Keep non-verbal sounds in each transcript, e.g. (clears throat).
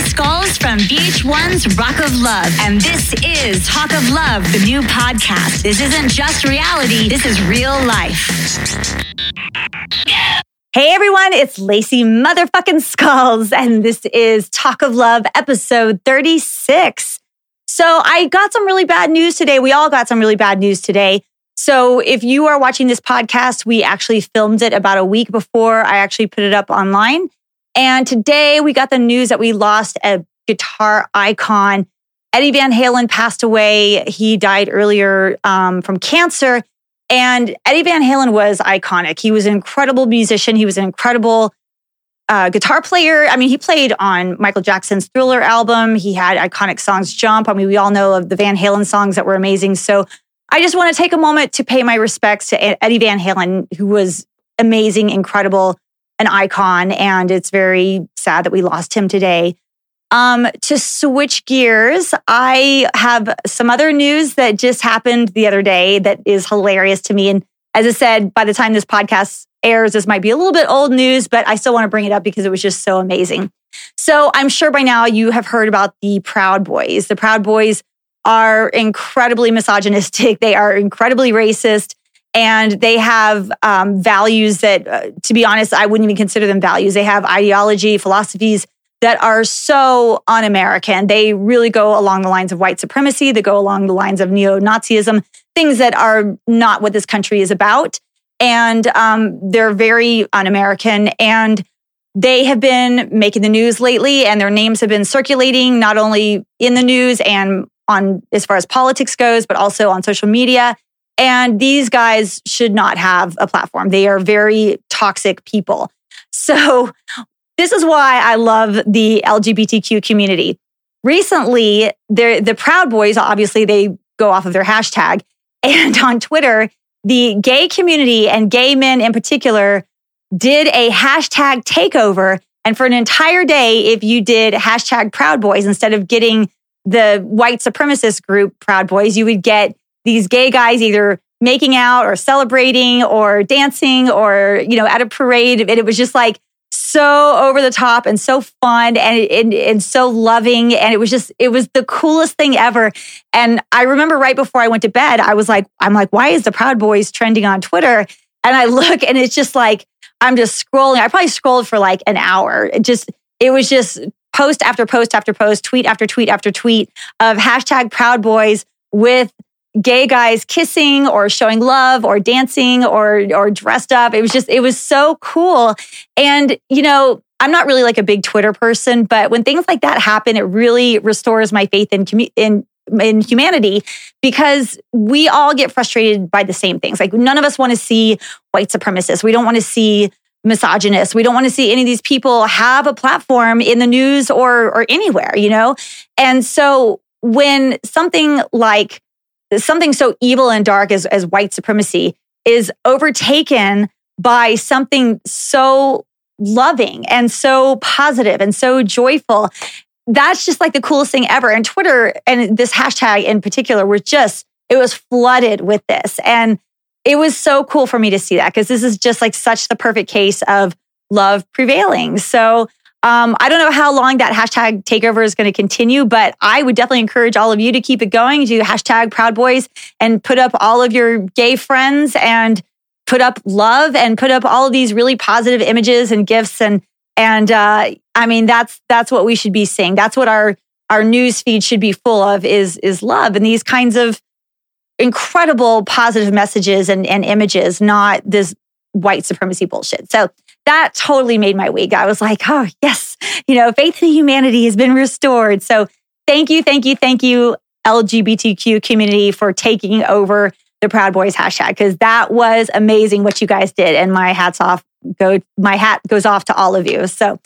Skulls from VH1's Rock of Love. And this is Talk of Love, the new podcast. This isn't just reality, this is real life. Hey everyone, it's Lacey motherfucking Skulls, and this is Talk of Love episode 36. So I got some really bad news today. We all got some really bad news today. So if you are watching this podcast, we actually filmed it about a week before I actually put it up online. And today we got the news that we lost a guitar icon. Eddie Van Halen passed away. He died earlier um, from cancer. And Eddie Van Halen was iconic. He was an incredible musician. He was an incredible uh, guitar player. I mean, he played on Michael Jackson's Thriller album. He had iconic songs, Jump. I mean, we all know of the Van Halen songs that were amazing. So I just want to take a moment to pay my respects to Eddie Van Halen, who was amazing, incredible, an icon. And it's very sad that we lost him today. Um, to switch gears, I have some other news that just happened the other day that is hilarious to me. And as I said, by the time this podcast airs, this might be a little bit old news, but I still want to bring it up because it was just so amazing. So I'm sure by now you have heard about the Proud Boys. The Proud Boys are incredibly misogynistic, they are incredibly racist. And they have um, values that, uh, to be honest, I wouldn't even consider them values. They have ideology, philosophies that are so un American. They really go along the lines of white supremacy, they go along the lines of neo Nazism, things that are not what this country is about. And um, they're very un American. And they have been making the news lately, and their names have been circulating not only in the news and on as far as politics goes, but also on social media. And these guys should not have a platform. They are very toxic people. So this is why I love the LGBTQ community. Recently, the Proud Boys, obviously, they go off of their hashtag. (laughs) And on Twitter, the gay community and gay men in particular did a hashtag takeover. And for an entire day, if you did hashtag Proud Boys instead of getting the white supremacist group Proud Boys, you would get these gay guys either making out or celebrating or dancing or, you know, at a parade. And it was just like so over the top and so fun and, and, and so loving. And it was just, it was the coolest thing ever. And I remember right before I went to bed, I was like, I'm like, why is the Proud Boys trending on Twitter? And I (laughs) look and it's just like, I'm just scrolling. I probably scrolled for like an hour. It just, it was just post after post after post, tweet after tweet after tweet of hashtag Proud Boys with gay guys kissing or showing love or dancing or or dressed up. It was just it was so cool. And you know, I'm not really like a big Twitter person, but when things like that happen, it really restores my faith in in in humanity because we all get frustrated by the same things. Like none of us want to see white supremacists. We don't want to see misogynists. We don't want to see any of these people have a platform in the news or or anywhere, you know? And so when something like something so evil and dark as, as white supremacy is overtaken by something so loving and so positive and so joyful. That's just like the coolest thing ever. And Twitter and this hashtag in particular were just, it was flooded with this. And it was so cool for me to see that because this is just like such the perfect case of love prevailing. So um, I don't know how long that hashtag takeover is going to continue, but I would definitely encourage all of you to keep it going. Do hashtag Proud Boys and put up all of your gay friends and put up love and put up all of these really positive images and gifts and and uh, I mean that's that's what we should be seeing. That's what our our news feed should be full of is is love and these kinds of incredible positive messages and, and images, not this white supremacy bullshit. So that totally made my week. I was like, oh, yes, you know, faith in humanity has been restored. So thank you, thank you, thank you, LGBTQ community, for taking over the Proud Boys hashtag because that was amazing what you guys did. And my hats off go my hat goes off to all of you. So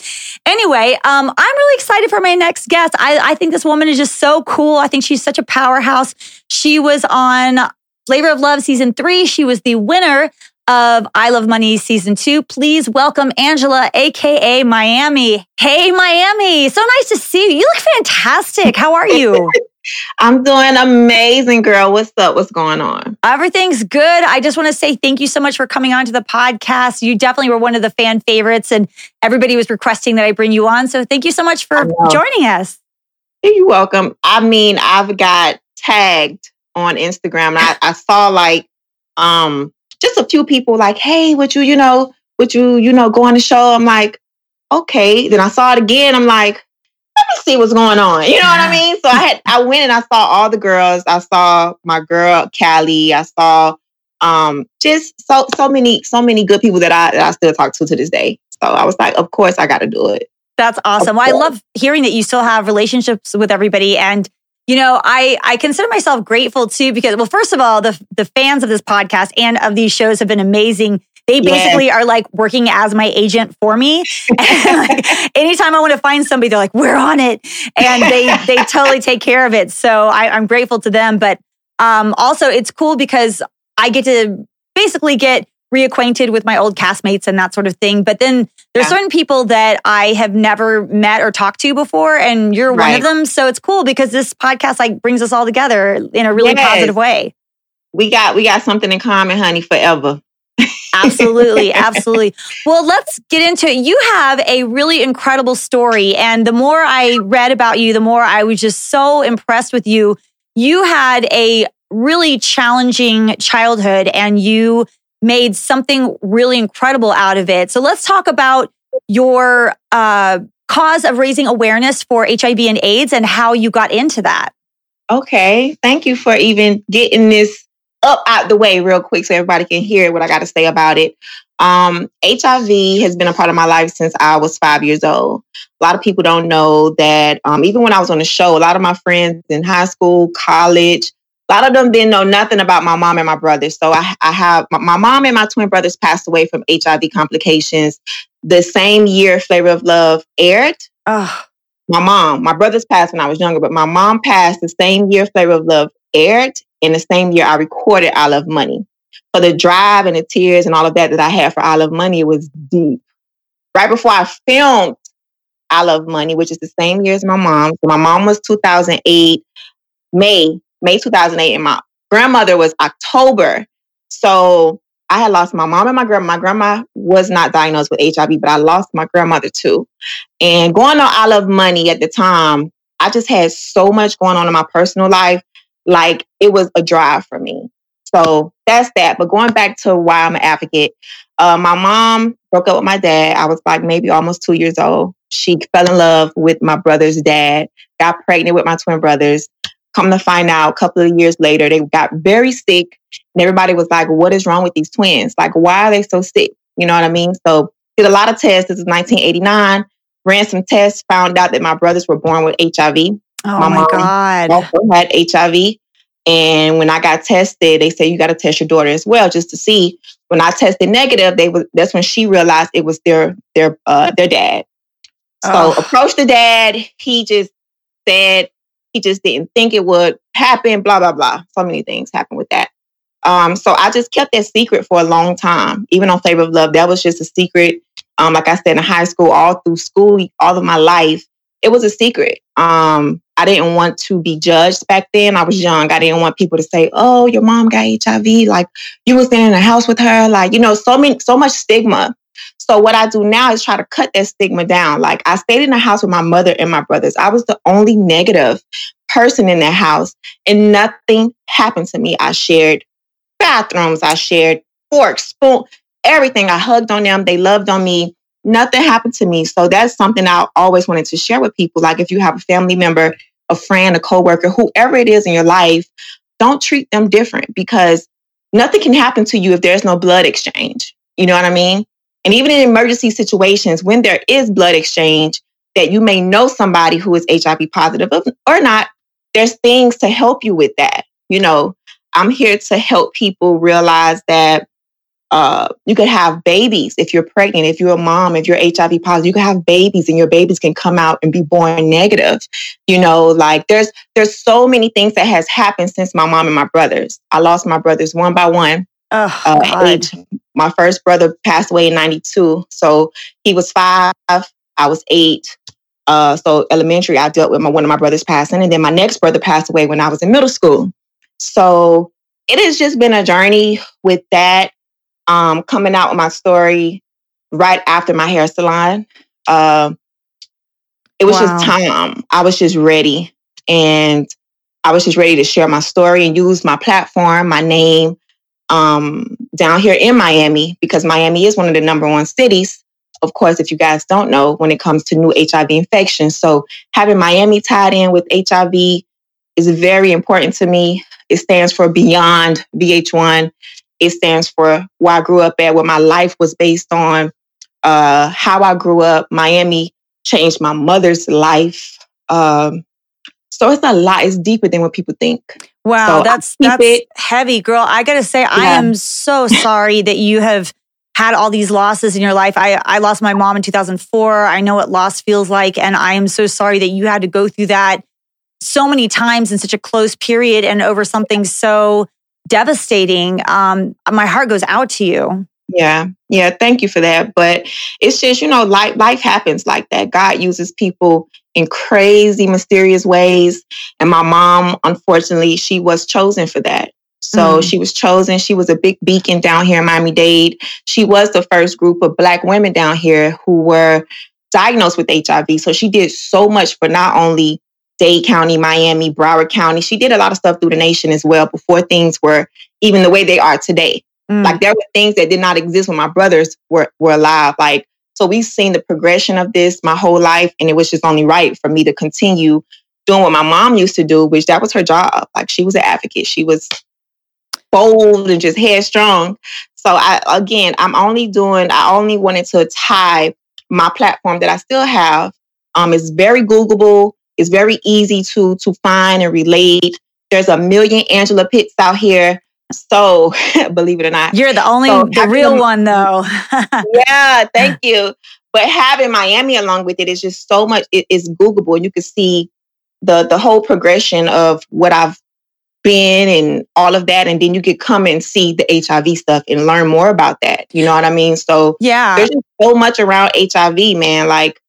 anyway, um, I'm really excited for my next guest. I, I think this woman is just so cool. I think she's such a powerhouse. She was on Flavor of Love season three. She was the winner of I Love Money season two. Please welcome Angela, AKA Miami. Hey, Miami. So nice to see you. You look fantastic. How are you? (laughs) I'm doing amazing, girl. What's up? What's going on? Everything's good. I just want to say thank you so much for coming on to the podcast. You definitely were one of the fan favorites, and everybody was requesting that I bring you on. So thank you so much for joining us. You're welcome. I mean, I've got tagged on Instagram, and I, I saw like um just a few people like, hey, would you, you know, would you, you know, go on the show? I'm like, okay. Then I saw it again. I'm like, let me see what's going on. You know what I mean? So I had I went and I saw all the girls. I saw my girl Callie. I saw um just so so many so many good people that I that I still talk to to this day. So I was like, of course I got to do it. That's awesome. Well, I love hearing that you still have relationships with everybody and you know, I I consider myself grateful too because well, first of all, the the fans of this podcast and of these shows have been amazing. They basically yes. are like working as my agent for me. (laughs) like, anytime I want to find somebody, they're like, "We're on it," and they they (laughs) totally take care of it. So I, I'm grateful to them. But um, also, it's cool because I get to basically get reacquainted with my old castmates and that sort of thing. But then there's yeah. certain people that I have never met or talked to before, and you're right. one of them. So it's cool because this podcast like brings us all together in a really yes. positive way. We got we got something in common, honey, forever absolutely, (laughs) absolutely. Well, let's get into it. You have a really incredible story. And the more I read about you, the more I was just so impressed with you. You had a really challenging childhood and you made something really incredible out of it. So let's talk about your uh, cause of raising awareness for HIV and AIDS and how you got into that. Okay. Thank you for even getting this up out the way real quick so everybody can hear what I got to say about it. Um, HIV has been a part of my life since I was five years old. A lot of people don't know that um, even when I was on the show, a lot of my friends in high school, college, a lot of them didn't know nothing about my mom and my brothers. So I, I have my, my mom and my twin brothers passed away from HIV complications the same year Flavor of Love aired. Oh. My mom, my brothers passed when I was younger, but my mom passed the same year Flavor of Love aired in the same year I recorded I Love Money. So the drive and the tears and all of that that I had for I Love Money it was deep. Right before I filmed I Love Money, which is the same year as my mom. So my mom was 2008, May, May 2008, and my grandmother was October. So I had lost my mom and my grandma. My grandma was not diagnosed with HIV, but I lost my grandmother too. And going on I Love Money at the time, I just had so much going on in my personal life like it was a drive for me. So that's that. But going back to why I'm an advocate, uh, my mom broke up with my dad. I was like maybe almost two years old. She fell in love with my brother's dad, got pregnant with my twin brothers. Come to find out, a couple of years later, they got very sick, and everybody was like, "What is wrong with these twins? Like, why are they so sick?" You know what I mean? So did a lot of tests. This is 1989. Ran some tests, found out that my brothers were born with HIV. Oh my, my God. Also had HIV. And when I got tested, they said you got to test your daughter as well, just to see. When I tested negative, they was that's when she realized it was their their uh, their dad. So oh. approached the dad. He just said he just didn't think it would happen. Blah blah blah. So many things happened with that. Um, so I just kept that secret for a long time, even on Flavor of Love. That was just a secret. Um, like I said, in high school, all through school, all of my life, it was a secret. Um, I didn't want to be judged back then. I was young. I didn't want people to say, "Oh, your mom got HIV." Like you were staying in the house with her. Like you know, so many, so much stigma. So what I do now is try to cut that stigma down. Like I stayed in the house with my mother and my brothers. I was the only negative person in that house, and nothing happened to me. I shared bathrooms. I shared forks, spoon, everything. I hugged on them. They loved on me nothing happened to me. So that's something I always wanted to share with people. Like if you have a family member, a friend, a coworker, whoever it is in your life, don't treat them different because nothing can happen to you if there's no blood exchange. You know what I mean? And even in emergency situations, when there is blood exchange, that you may know somebody who is HIV positive or not, there's things to help you with that. You know, I'm here to help people realize that uh, you could have babies if you're pregnant, if you're a mom, if you're HIV positive, you can have babies and your babies can come out and be born negative. You know, like there's there's so many things that has happened since my mom and my brothers. I lost my brothers one by one. Oh, uh, age. My first brother passed away in 92. So he was five, I was eight. Uh, so elementary, I dealt with my one of my brothers passing, and then my next brother passed away when I was in middle school. So it has just been a journey with that. Um, coming out with my story right after my hair salon. Uh, it was wow. just time. I was just ready, and I was just ready to share my story and use my platform, my name, um, down here in Miami because Miami is one of the number one cities of course, if you guys don't know, when it comes to new HIV infections. So having Miami tied in with HIV is very important to me. It stands for Beyond VH1. It stands for where I grew up at, what my life was based on, uh, how I grew up. Miami changed my mother's life. Um, so it's a lot. It's deeper than what people think. Wow, so that's that's it. heavy, girl. I gotta say, yeah. I am so sorry that you have had all these losses in your life. I, I lost my mom in 2004. I know what loss feels like. And I am so sorry that you had to go through that so many times in such a close period and over something so devastating. Um, my heart goes out to you. Yeah, yeah. Thank you for that. But it's just, you know, life, life happens like that. God uses people in crazy, mysterious ways. And my mom, unfortunately, she was chosen for that. So mm. she was chosen. She was a big beacon down here in Miami Dade. She was the first group of Black women down here who were diagnosed with HIV. So she did so much for not only Dade County, Miami, Broward County. She did a lot of stuff through the nation as well before things were even the way they are today. Mm. Like there were things that did not exist when my brothers were, were alive. Like, so we've seen the progression of this my whole life. And it was just only right for me to continue doing what my mom used to do, which that was her job. Like she was an advocate. She was bold and just headstrong. So I again, I'm only doing. I only wanted to tie my platform that I still have. Um, it's very Googleable. It's very easy to to find and relate. There's a million Angela Pitts out here. So (laughs) believe it or not, you're the only so the real them, one though. (laughs) yeah, thank you. But having Miami along with it is just so much. It is Googleable. You can see the the whole progression of what I've been and all of that. And then you could come and see the HIV stuff and learn more about that. You know what I mean? So yeah, there's just so much around HIV, man. Like,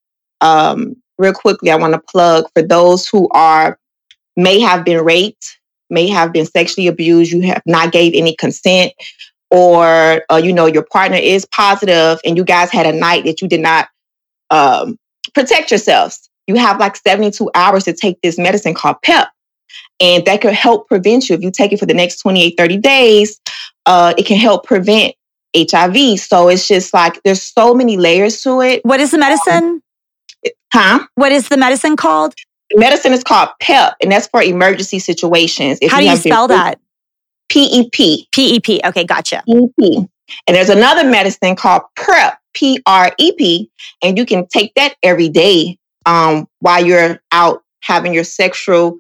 um, real quickly, I want to plug for those who are may have been raped, may have been sexually abused, you have not gave any consent, or uh, you know your partner is positive, and you guys had a night that you did not um, protect yourselves. You have like 72 hours to take this medicine called PEP. And that could help prevent you. If you take it for the next 28, 30 days, uh, it can help prevent HIV. So it's just like there's so many layers to it. What is the medicine? huh? What is the medicine called? Medicine is called PEP, and that's for emergency situations. If How you do you spell that? PEP. PEP. Okay, gotcha. PEP. And there's another medicine called PrEP, P R E P, and you can take that every day um, while you're out having your sexual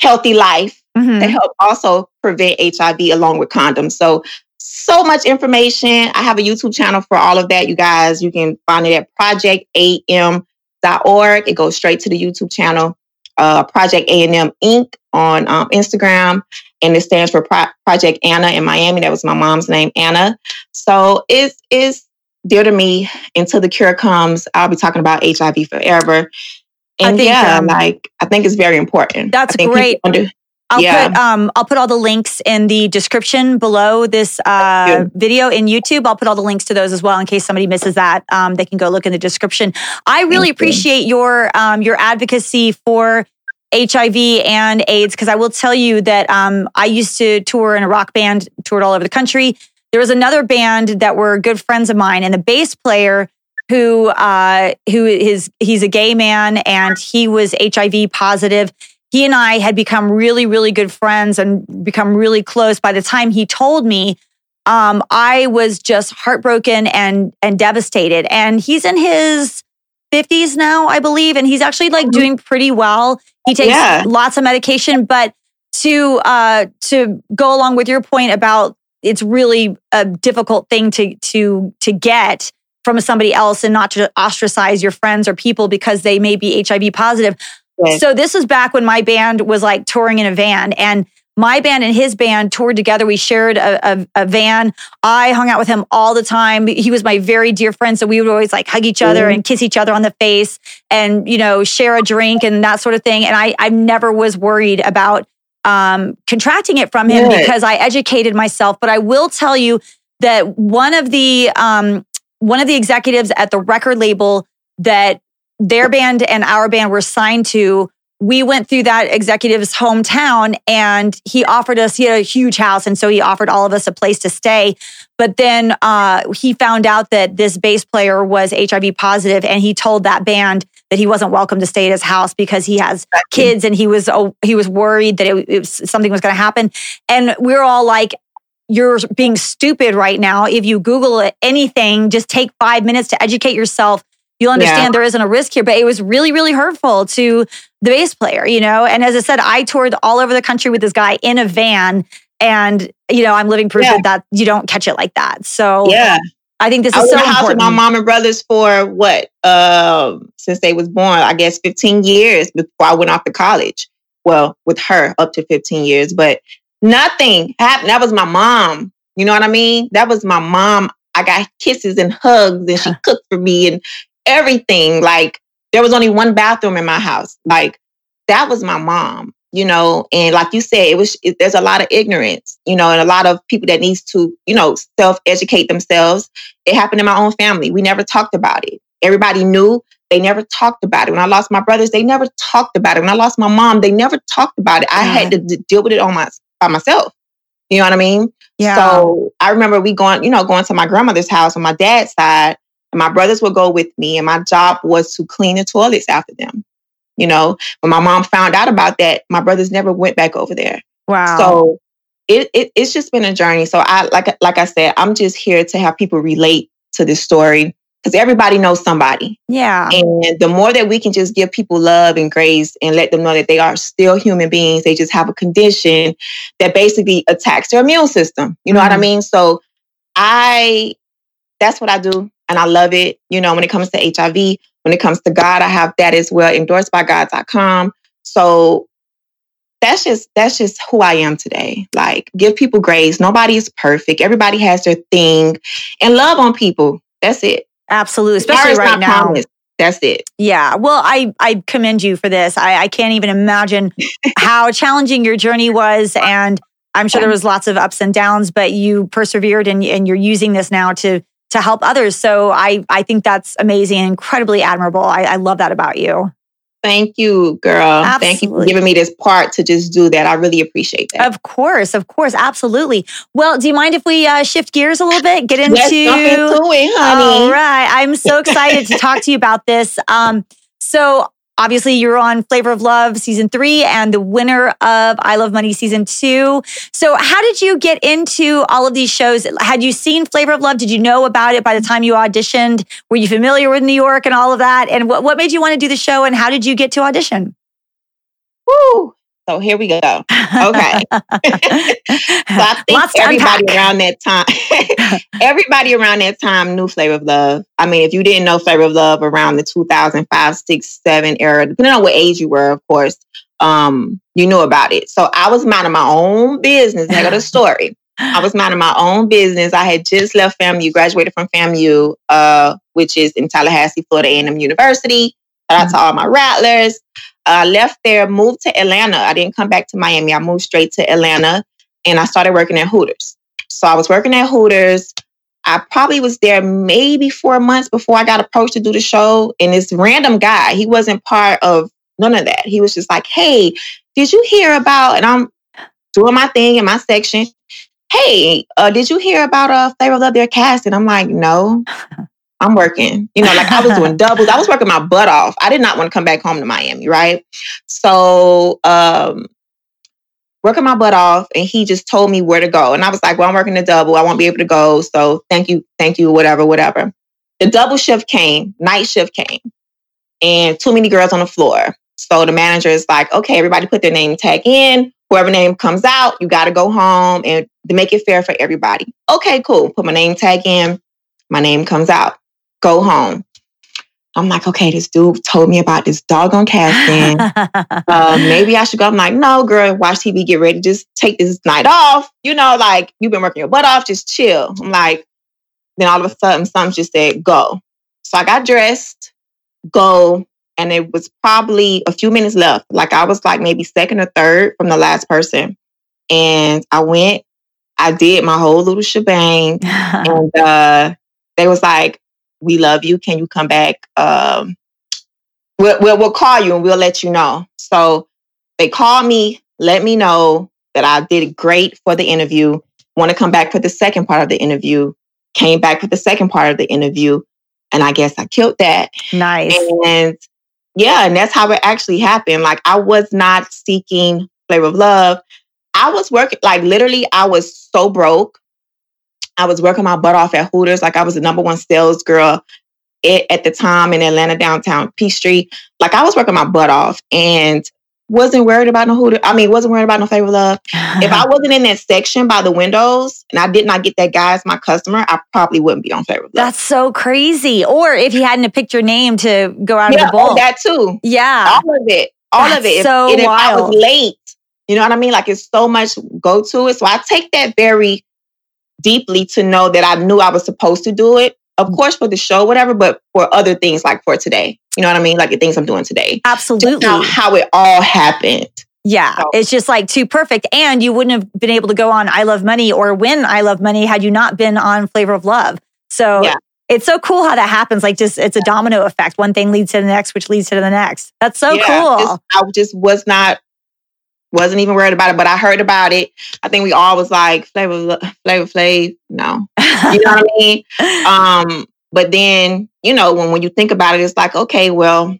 healthy life mm-hmm. to help also prevent HIV along with condoms. So, so much information. I have a YouTube channel for all of that, you guys. You can find it at projectam.org. It goes straight to the YouTube channel. Uh, Project A&M Inc. on um, Instagram, and it stands for Pro- Project Anna in Miami. That was my mom's name, Anna. So it's, it's dear to me. Until the cure comes, I'll be talking about HIV forever. And think, yeah, um, like I think it's very important. That's great. Under, I'll yeah. put um I'll put all the links in the description below this uh, video in YouTube. I'll put all the links to those as well in case somebody misses that. Um, they can go look in the description. I really Thank appreciate you. your um your advocacy for HIV and AIDS because I will tell you that um I used to tour in a rock band, toured all over the country. There was another band that were good friends of mine, and the bass player who uh, who is he's a gay man and he was HIV positive. He and I had become really, really good friends and become really close. By the time he told me, um, I was just heartbroken and and devastated. And he's in his 50s now, I believe, and he's actually like mm-hmm. doing pretty well. He takes yeah. lots of medication, but to uh, to go along with your point about it's really a difficult thing to to to get from somebody else and not to ostracize your friends or people because they may be HIV positive. So this was back when my band was like touring in a van and my band and his band toured together. We shared a, a, a, van. I hung out with him all the time. He was my very dear friend. So we would always like hug each other mm. and kiss each other on the face and, you know, share a drink and that sort of thing. And I, I never was worried about um, contracting it from him because I educated myself. But I will tell you that one of the, um, one of the executives at the record label that their band and our band were signed to we went through that executive's hometown and he offered us, he had a huge house. And so he offered all of us a place to stay. But then uh, he found out that this bass player was HIV positive and he told that band that he wasn't welcome to stay at his house because he has kids and he was, he was worried that it, it was, something was going to happen. And we we're all like, you're being stupid right now. If you Google anything, just take five minutes to educate yourself you'll understand yeah. there isn't a risk here. But it was really, really hurtful to the bass player, you know? And as I said, I toured all over the country with this guy in a van. And, you know, I'm living proof yeah. that you don't catch it like that. So, yeah. I think this I is so in the house important. with my mom and brothers for what? Uh, since they was born, I guess 15 years before I went off to college. Well, with her up to 15 years, but nothing happened. That was my mom. You know what I mean? That was my mom. I got kisses and hugs and she cooked for me and everything. Like there was only one bathroom in my house. Like that was my mom, you know, and like you said, it was, it, there's a lot of ignorance, you know, and a lot of people that needs to, you know, self educate themselves. It happened in my own family. We never talked about it. Everybody knew. They never talked about it. When I lost my brothers, they never talked about it. When I lost my mom, they never talked about it. I had to d- deal with it on my by myself. You know what I mean? Yeah. So I remember we going, you know, going to my grandmother's house on my dad's side, and my brothers would go with me, and my job was to clean the toilets after them. You know, when my mom found out about that, my brothers never went back over there. Wow. So it, it it's just been a journey. So I like like I said, I'm just here to have people relate to this story because everybody knows somebody. Yeah. And the more that we can just give people love and grace and let them know that they are still human beings, they just have a condition that basically attacks their immune system. You know mm-hmm. what I mm-hmm. mean? So I that's what I do and I love it. You know, when it comes to HIV, when it comes to God, I have that as well, endorsed by God.com. So that's just that's just who I am today. Like give people grace. Nobody is perfect. Everybody has their thing. And love on people. That's it. Absolutely. Especially right now. Promised. That's it. Yeah. Well, I, I commend you for this. I, I can't even imagine how challenging your journey was. And I'm sure there was lots of ups and downs, but you persevered and, and you're using this now to to help others. So I, I think that's amazing and incredibly admirable. I, I love that about you. Thank you, girl. Absolutely. Thank you for giving me this part to just do that. I really appreciate that. Of course, of course, absolutely. Well, do you mind if we uh, shift gears a little bit? Get into, Let's jump into it, honey. All right, I'm so excited to talk to you about this. Um, so Obviously, you're on Flavor of Love season three and the winner of I Love Money season two. So, how did you get into all of these shows? Had you seen Flavor of Love? Did you know about it by the time you auditioned? Were you familiar with New York and all of that? And what, what made you want to do the show? And how did you get to audition? Woo! So here we go. Okay. (laughs) so I think everybody around that time, (laughs) everybody around that time knew Flavor of Love. I mean, if you didn't know Flavor of Love around the 2005, 6, 7 era, depending on what age you were, of course, um, you knew about it. So I was minding my own business. I got a story. I was minding my own business. I had just left FAMU, graduated from FAMU, uh, which is in Tallahassee, Florida A&M University. Shout out mm-hmm. to all my rattlers. I left there, moved to Atlanta. I didn't come back to Miami. I moved straight to Atlanta and I started working at Hooters. So I was working at Hooters. I probably was there maybe four months before I got approached to do the show. And this random guy, he wasn't part of none of that. He was just like, hey, did you hear about, and I'm doing my thing in my section. Hey, uh, did you hear about uh, Flavor Love their cast? And I'm like, no. (laughs) I'm working. You know, like I was doing (laughs) doubles. I was working my butt off. I did not want to come back home to Miami, right? So, um, working my butt off, and he just told me where to go. And I was like, "Well, I'm working a double. I won't be able to go. So, thank you, thank you, whatever, whatever." The double shift came, night shift came, and too many girls on the floor. So the manager is like, "Okay, everybody, put their name tag in. Whoever name comes out, you got to go home and to make it fair for everybody." Okay, cool. Put my name tag in. My name comes out go home. I'm like, okay, this dude told me about this doggone casting. (laughs) uh, maybe I should go. I'm like, no, girl, watch TV, get ready, just take this night off. You know, like you've been working your butt off, just chill. I'm like, then all of a sudden, something just said, go. So I got dressed, go, and it was probably a few minutes left. Like I was like maybe second or third from the last person. And I went, I did my whole little shebang. (laughs) and uh, they was like, we love you. Can you come back? Um, we'll, we'll, we'll call you and we'll let you know. So they called me, let me know that I did great for the interview. Want to come back for the second part of the interview. Came back for the second part of the interview. And I guess I killed that. Nice. And yeah, and that's how it actually happened. Like I was not seeking flavor of love. I was working like literally I was so broke. I was working my butt off at Hooters. Like I was the number one sales girl at, at the time in Atlanta downtown Peachtree. Like I was working my butt off and wasn't worried about no Hooters. I mean, wasn't worried about no flavor of love. if I (laughs) wasn't in that section by the windows and I did not get that guy as my customer, I probably wouldn't be on flavor of love. That's so crazy. Or if he hadn't picked your name to go out yeah, of the bowl. oh, that too. yeah. All of it. All That's of it. If- so and if I was late, you know what I mean? Like it's so much go to it. So I take that very deeply to know that I knew I was supposed to do it. Of Mm. course, for the show, whatever, but for other things like for today. You know what I mean? Like the things I'm doing today. Absolutely. how, how it all happened. Yeah, So- it's just like too perfect. And you wouldn't have been able to go on I Love Money or win I Love Money had you not been on Flavor of Love. So Yeah. it's so cool how that happens. Like just it's a domino effect. One thing leads to the next, which leads to the next. That's so Yeah, cool. just- I just was not, wasn't even worried about it, but I heard about it. I think we all was like, Flavor, Flavor flavor. no. You know what I mean? (laughs) Um, but then, you know, when, when you think about it, it's like, okay, well,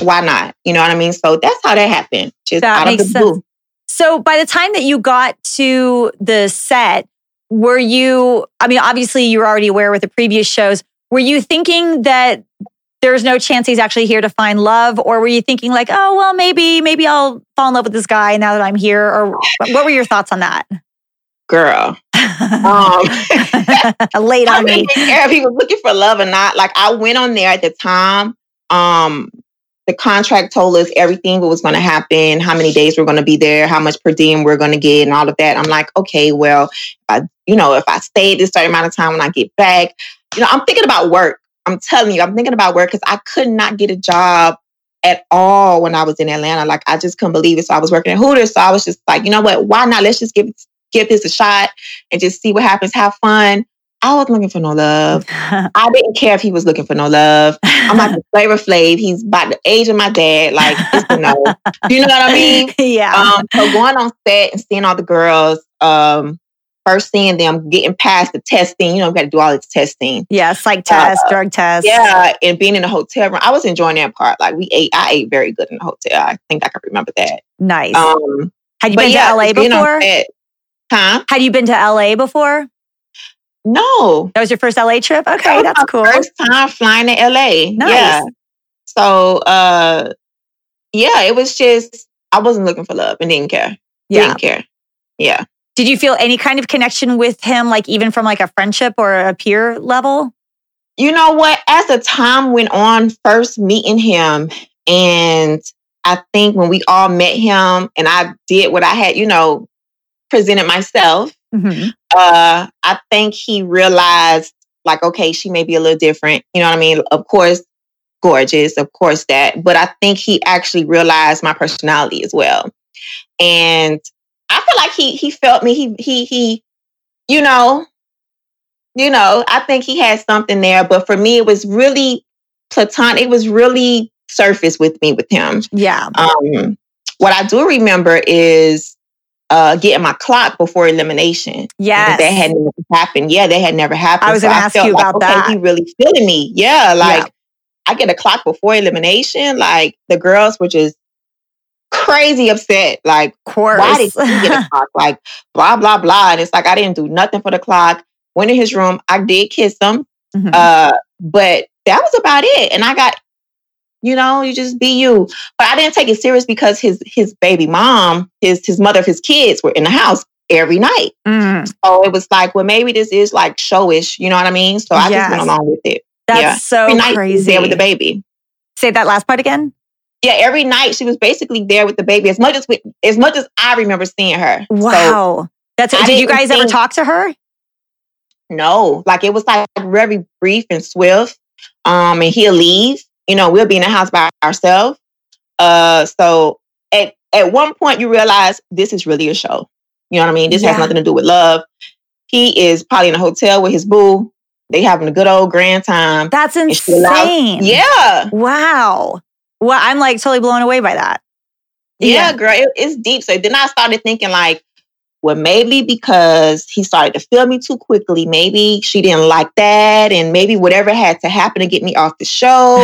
why not? You know what I mean? So that's how that happened. Just That out of the sense. blue. So by the time that you got to the set, were you, I mean, obviously you were already aware with the previous shows. Were you thinking that there's no chance he's actually here to find love? Or were you thinking like, oh, well, maybe, maybe I'll fall in love with this guy now that I'm here? Or what were your thoughts on that? Girl. (laughs) Um, (laughs) Late I on me. care if he was looking for love or not. Like I went on there at the time. Um, the contract told us everything what was going to happen, how many days we're going to be there, how much per diem we're going to get, and all of that. I'm like, okay, well, if I, you know, if I stay this certain amount of time when I get back, you know, I'm thinking about work. I'm telling you, I'm thinking about work because I could not get a job at all when I was in Atlanta. Like I just couldn't believe it. So I was working at Hooters. So I was just like, you know what? Why not? Let's just give give this a shot and just see what happens. Have fun. I wasn't looking for no love. (laughs) I didn't care if he was looking for no love. I'm like (laughs) the flavor flav. He's about the age of my dad. Like, it's a no. You know what I mean? (laughs) yeah. Um, so going on set and seeing all the girls, um, first seeing them getting past the testing, you know, we got to do all this testing. yeah, psych test, drug test. Yeah, and being in the hotel room, I was enjoying that part. Like we ate, I ate very good in the hotel. I think I can remember that. Nice. Um, Had you been yeah, to LA just being on before? Huh? Had you been to LA before? No. That was your first LA trip? Okay, was that's cool. First time flying to LA. Nice. Yeah. So uh yeah, it was just I wasn't looking for love and didn't care. Yeah. Didn't care. Yeah. Did you feel any kind of connection with him, like even from like a friendship or a peer level? You know what? As the time went on, first meeting him, and I think when we all met him and I did what I had, you know, presented myself, Mhm. uh, I think he realized, like, okay, she may be a little different. You know what I mean? Of course, gorgeous, of course that. But I think he actually realized my personality as well. And I feel like he he felt me. He he he, you know, you know, I think he had something there. But for me, it was really platonic. It was really surface with me with him. Yeah. Um, what I do remember is uh, getting my clock before elimination. Yeah, That had never happened. Yeah, that had never happened. I was So gonna ask felt you like, about okay, that. He really feeling me. Yeah, like Yeah. I get a clock before elimination. Like the girls were just crazy upset. Like, course. why did he get a clock? Like, blah blah blah. And it's like I didn't do nothing for the clock. Went in his room. I did kiss him, Mhm. uh, but that was about it. And I got, you know, you just be you. But I didn't take it serious because his his baby mom, his his mother of his kids were in the house every night. Mm. So it was like, well, maybe this is like showish. You know what I mean? So I just went along with it. That's Yeah. so every night crazy. there with the baby. Say that last part again. Yeah, every night she was basically there with the baby as much as we, as much as I remember seeing her. Wow. So That's did you guys ever talk to her? no, like it was like very brief and swift. Um, and he'll leave. You know, we'll be in the house by ourselves. Uh, so at at one point you realize this is really a show. You know what I mean? This Yeah. has nothing to do with love. He is probably in a hotel with his boo. They having a good old grand time. That's she allows- insane. Yeah. Wow. Well, I'm like totally blown away by that. Yeah, Yeah. girl, it, it's deep. So then I started thinking, like, well, maybe because he started to feel me too quickly. Maybe she didn't like that, and maybe whatever had to happen to get me off the show.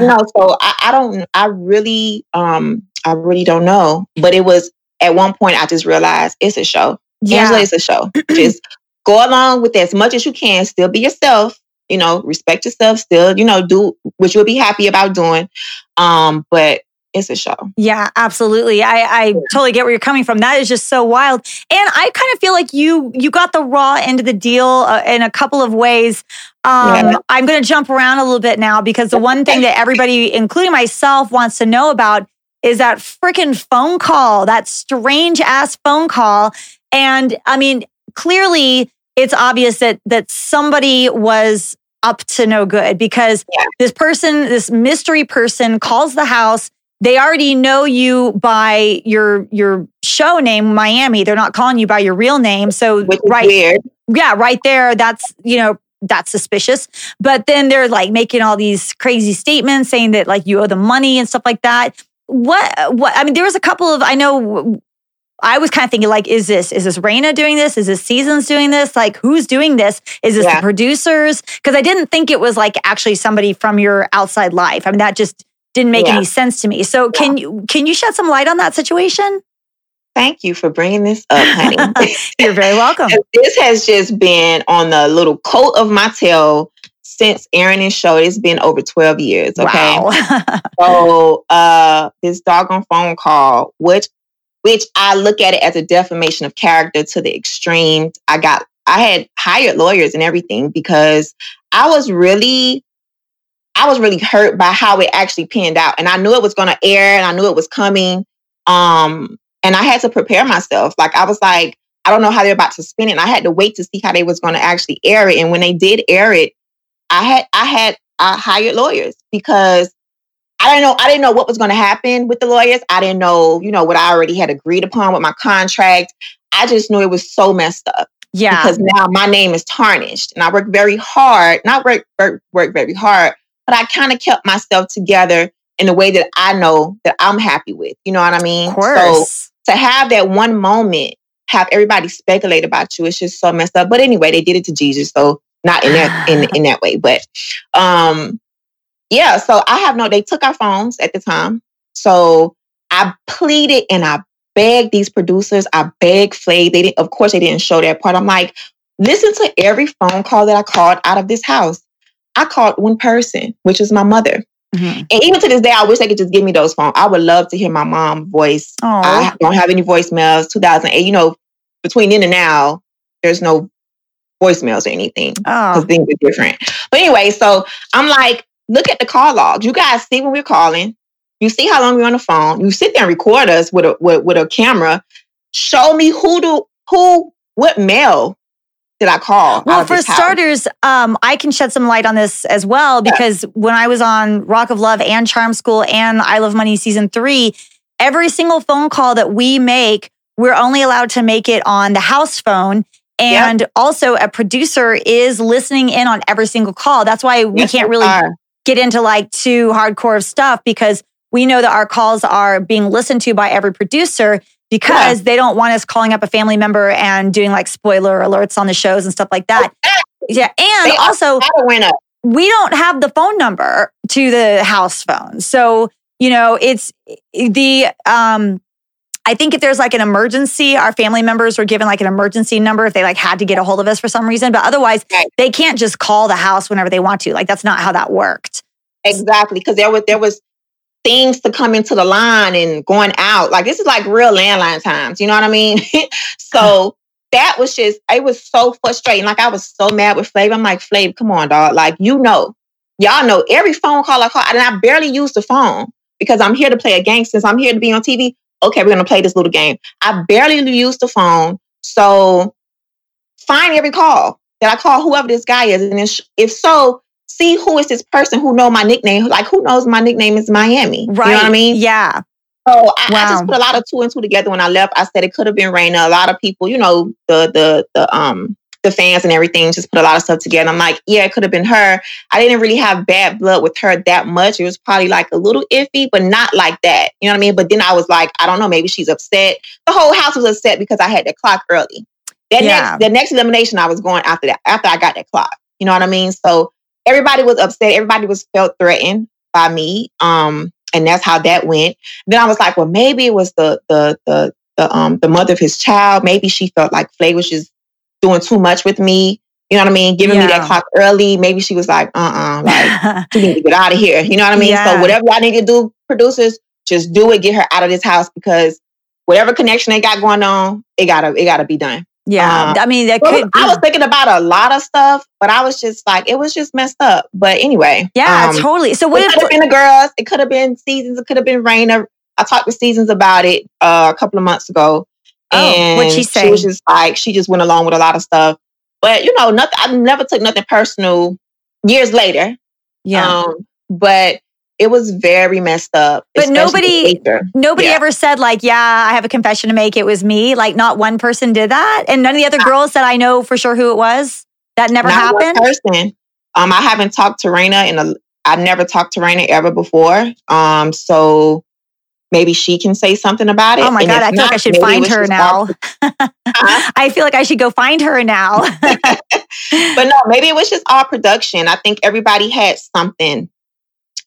you (laughs) know, so I, I don't. I really, um, I really don't know. But it was at one point I just realized it's a show. Angela, yeah. it's a show. just (clears throat) go along with it as much as you can. Still be yourself. You know, respect yourself. Still, you know, do what you'll be happy about doing. Um, but it's a show. Yeah, absolutely. I, I totally get where you're coming from. That is just so wild. And I kind of feel like you you got the raw end of the deal uh, in a couple of ways. Um, Yeah. I'm going to jump around a little bit now because the one thing that everybody, including myself, wants to know about is that freaking phone call, that strange ass phone call. And I mean, clearly it's obvious that that somebody was up to no good because Yeah. this person, this mystery person calls the house. They already know you by your your show name, Miami. They're not calling you by your real name. So Which right weird. yeah, right there. That's, you know, that's suspicious. But then they're like making all these crazy statements saying that like you owe them money and stuff like that. What, what, I mean, there was a couple of, I know I was kind of thinking like, is this, is this Raina doing this? Is this Seasons doing this? Like, who's doing this? Is this Yeah. the producers? Cause I didn't think it was like actually somebody from your outside life. I mean, that just didn't make Yeah. any sense to me. So can you, can you shed some light on that situation? Thank you for bringing this up, honey. (laughs) You're very welcome. (laughs) this has just been on the little coat of my tail since Aaron and show. It's been over 12 years. Okay. Wow. (laughs) So uh this doggone phone call, which which I look at it as a defamation of character to the extreme. I got I had hired lawyers and everything because I was really I was really hurt by how it actually panned out. And I knew it was gonna air and I knew it was coming. Um and I had to prepare myself. Like I was like, I don't know how they're about to spin it. And I had to wait to see how they was gonna actually air it. And when they did air it, I had I had I hired lawyers because I didn't know I didn't know what was going to happen with the lawyers. I didn't know, you know, what I already had agreed upon with my contract. I just knew it was so messed up yeah. because now my name is tarnished, and I worked very hard. Not work work, work very hard, but I kind of kept myself together in a way that I know that I'm happy with. You know what I mean? of course. So to have that one moment, have everybody speculate about you, it's just so messed up. But anyway, they did it to Jesus, so not in that in (sighs) in that way. But um, yeah. So I have no. They took our phones at the time, so I pleaded and I begged these producers. I begged Flav. They didn't. Of course, they didn't show that part. I'm like, listen to every phone call that I called out of this house. I called one person, which was my mother. Mhm. And even to this day, I wish they could just give me those phones. I would love to hear my mom's voice. Oh, I don't have any voicemails. 2008, you know, between then and now, there's no voicemails or anything because things are different. But anyway, so I'm like, look at the call logs. You guys see when we're calling. You see how long we're on the phone. You sit there and record us with a with, with a camera. Show me who do who what mail did I call? Well, for starters, um, I can shed some light on this as well because when I was on Rock of Love and Charm School and I Love Money season three, every single phone call that we make, we're only allowed to make it on the house phone. And also, a producer is listening in on every single call. That's why we Yes, can't really are. Get into like too hardcore of stuff because we know that our calls are being listened to by every producer because they don't want us calling up a family member and doing like spoiler alerts on the shows and stuff like that. Yeah. And They also, we don't have the phone number to the house phone. So, you know, it's the, um, I think if there's like an emergency, our family members were given like an emergency number if they like had to get a hold of us for some reason. But otherwise, they can't just call the house whenever they want to. Like that's not how that worked. Exactly, because there was there was things to come into the line and going out. Like this is like real landline times. You know what I mean? (laughs) so uh-huh. that was just it was so frustrating. Like I was so mad with Flav. I'm like, Flav, come on, dog. Like you know, y'all know every phone call I call, and I barely use the phone because I'm here to play a game. Since I'm here to be on TV, okay, we're gonna play this little game. I barely use the phone, so find every call that I call whoever this guy is, and if, if so, see who is this person who know my nickname. Like who knows my nickname is Miami. Right. You know what I mean? Yeah. So I, I just put a lot of two and two together when I left. I said it could have been Raina. A lot of people, you know, the the the um the fans and everything just put a lot of stuff together. I'm like, yeah, it could have been her. I didn't really have bad blood with her that much. It was probably like a little iffy, but not like that. You know what I mean? But then I was like, I don't know, maybe she's upset. The whole house was upset because I had the clock early. That Yeah. next the next elimination I was going after that, after I got that clock. You know what I mean? So everybody was upset. Everybody was felt threatened by me. Um, and that's how that went. Then I was like, well, maybe it was the the the the um the mother of his child. Maybe she felt like Flav was just doing too much with me. You know what I mean? Giving me that clock early. Maybe she was like, uh uh like (laughs) you need to get out of here. You know what I mean? Yeah. So whatever y'all need to do, producers, just do it. Get her out of this house because whatever connection they got going on, it gotta it gotta be done. Yeah. Uh, I mean, that Well, could be. I was thinking about a lot of stuff, but I was just like, it was just messed up. But anyway, yeah, um, totally. So it what could have been the girls. It could have been seasons. It could have been Raina. I talked to Seasons about it uh, a couple of months ago, Oh, and what'd she say? was just like she just went along with a lot of stuff. But you know, nothing. I never took nothing personal. Years later, yeah. um, but it was very messed up. But nobody- Nobody yeah. ever said like, "Yeah, I have a confession to make. It was me." Like, not one person did that, and none of the other girls said, "I know for sure who it was." That never Not one happened. person. Um, I haven't talked to Raina in a. I've never talked to Raina ever before. Um, so maybe she can say something about it. Oh my And god, I feel like I should find her now. (laughs) Huh? I feel like I should go find her now. (laughs) but no, maybe it was just all production. I think everybody had something.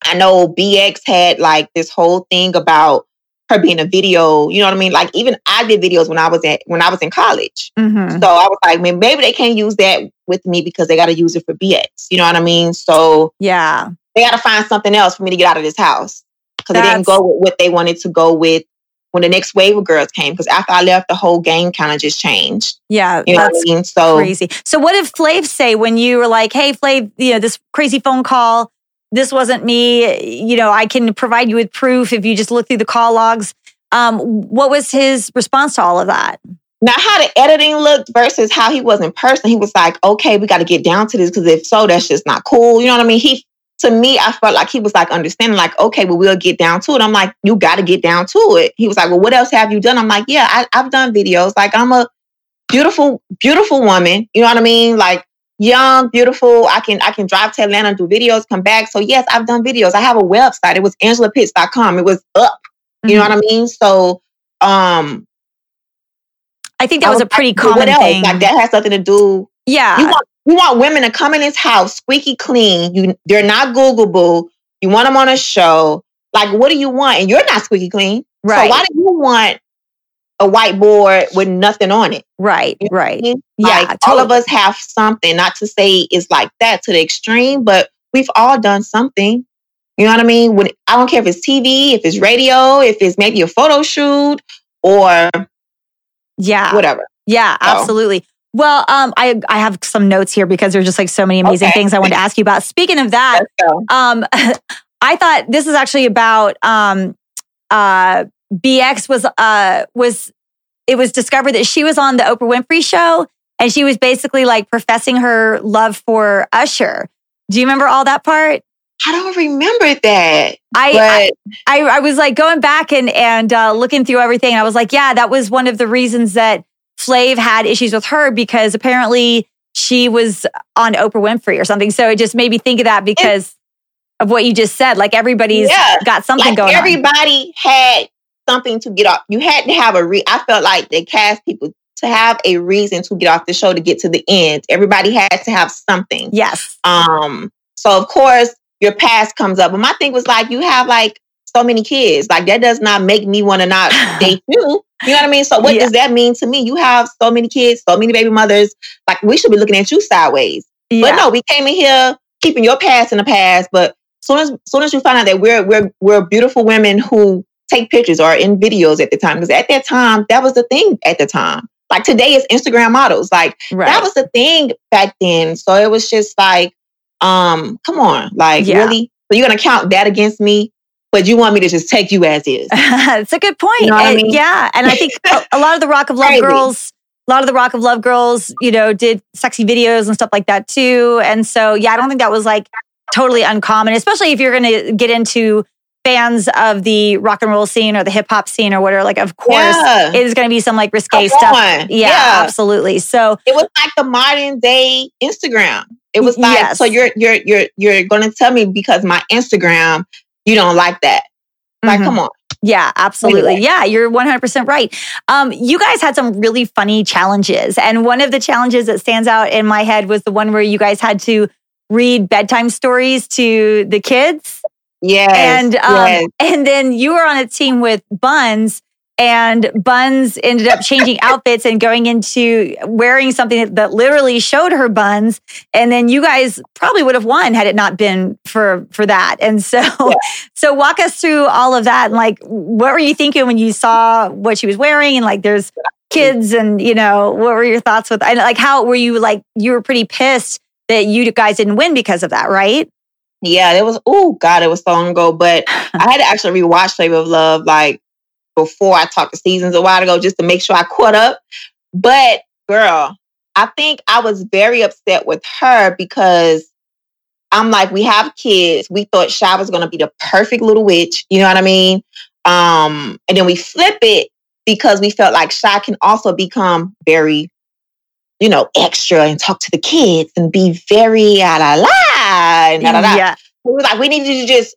I know BX had like this whole thing about her being a video. You know what I mean? Like even I did videos when I was at when I was in college. Mhm. So I was like, maybe, maybe they can't use that with me because they got to use it for BX. You know what I mean? So Yeah, they got to find something else for me to get out of this house because they didn't go with what they wanted to go with when the next wave of girls came. Because after I left, the whole game kind of just changed. yeah, You know that's what I mean? So crazy. So what did Flav say when you were like, "Hey, Flav, you know this crazy phone call. This wasn't me. You know, I can provide you with proof if you just look through the call logs." Um, what was his response to all of that? now how the editing looked versus how he was in person, he was like, okay, we got to get down to this because if so, that's just not cool. You know what I mean? He to me, I felt like he was like understanding, like, okay, well, we'll get down to it. I'm like, you got to get down to it. He was like, well, what else have you done? I'm like, yeah, I, I've done videos. Like, I'm a beautiful, beautiful woman. You know what I mean? Like young, beautiful. I can I can drive to Atlanta and do videos, come back. So yes, I've done videos. I have a website. It was angelapitts.com. It was up. You know Mhm. what I mean? So um I think that I was a pretty well, common what else? thing. Like that has something to do. yeah, You want you want women to come in this house squeaky clean. You they're not Googleable. You want them on a show. Like what do you want? And you're not squeaky clean. right, So why do you want a whiteboard with nothing on it? right, You know what I right. mean? Yeah, like all of us have something. Not to say it's like that to the extreme, but we've all done something. You know what I mean? When I don't care if it's TV, if it's radio, if it's maybe a photo shoot or Yeah, whatever. Yeah, So. absolutely. Well, um, I I have some notes here because there's just like so many amazing Okay. things I wanted to ask you about. Speaking of that, um, (laughs) I thought this is actually about um, uh, BX was uh was it was discovered that she was on the Oprah Winfrey show and she was basically like professing her love for Usher. Do you remember all that part? I don't remember that. I, But I I, I was like going back and and uh, looking through everything. And I was like, yeah, that was one of the reasons that Flav had issues with her because apparently she was on Oprah Winfrey or something. So it just made me think of that because of what you just said. Like everybody's Yeah. got something like going on. everybody had something to get off. You had to have a re. I felt like they cast people to have a reason to get off the show to get to the end. Everybody had to have something. Yes. Um. So of course your past comes up, but my thing was like you have like so many kids. Like that does not make me want to not (laughs) date you. You know what I mean? So what Yeah. does that mean to me? You have so many kids, so many baby mothers. Like we should be looking at you sideways. But no, we came in here keeping your past in the past. But soon as soon as you find out that we're we're we're beautiful women who take pictures or in videos at the time, because at that time that was the thing at the time. Like today is Instagram models. Like right. that was the thing back then. So it was just like Um, come on, like Yeah. really? So you're gonna count that against me? But you want me to just take you as is? (laughs) it's a good point. You know what I mean? Yeah. And I think a, a lot of the Rock of Love Crazy. girls, a lot of the Rock of Love girls, you know, did sexy videos and stuff like that too. And so, yeah, I don't think that was like totally uncommon, especially if you're going to get into fans of the rock and roll scene or the hip hop scene or whatever. Like, of course, Yeah. it is going to be some like risque Come stuff. on. Yeah, absolutely. So, It was like the modern day Instagram. It was like Yes. so you're you're you're you're gonna tell me because my Instagram you don't like that. Like, mhm. come on. Yeah, absolutely. Anyway. Yeah, you're 100% right. Um, you guys had some really funny challenges. And one of the challenges that stands out in my head was the one where you guys had to read bedtime stories to the kids. Yes. and um, yes. and then you were on a team with Buns. And Buns ended up changing (laughs) outfits and going into wearing something that, that literally showed her buns. And then you guys probably would have won had it not been for for that. And so, so walk us through all of that. And like, what were you thinking when you saw what she was wearing? And like, there's kids, and you know, what were your thoughts with? And like, how were you like? You were pretty pissed that you guys didn't win because of that, right? Yeah, it was. Oh God, it was so long ago. But I had to actually rewatch Flavor of Love like before I talked to seasons a while ago, just to make sure I caught up. But girl, I think I was very upset with her because I'm like, we have kids. We thought Shy was going to be the perfect little witch. You know what I mean? Um, and then we flip it because we felt like Shy can also become very, you know, extra and talk to the kids and be very la la la and da da da. Yeah. We was like, we need you to just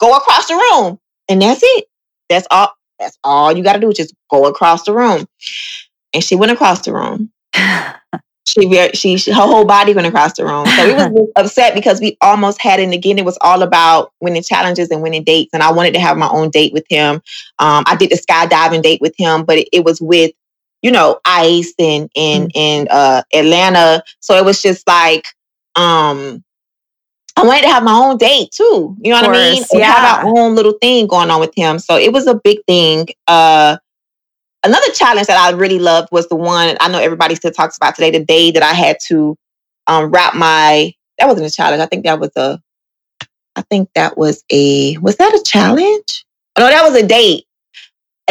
go across the room. And that's it. That's all that's all you gotta do is just go across the room. And she went across the room. (laughs) She, she, she her whole body went across the room. So we was (laughs) upset because we almost had it. And again, it was all about winning challenges and winning dates. And I wanted to have my own date with him. Um, I did the skydiving date with him, but it, it was with, you know, Ice and in and uh Atlanta. So it was just like, um, I wanted to have my own date too. You know what I mean? And have our own little thing going on with him. So it was a big thing. Uh another challenge that I really loved was the one I know everybody still talks about today, the day that I had to um wrap my that wasn't a challenge. I think that was a I think that was a was that a challenge? No, that was a date.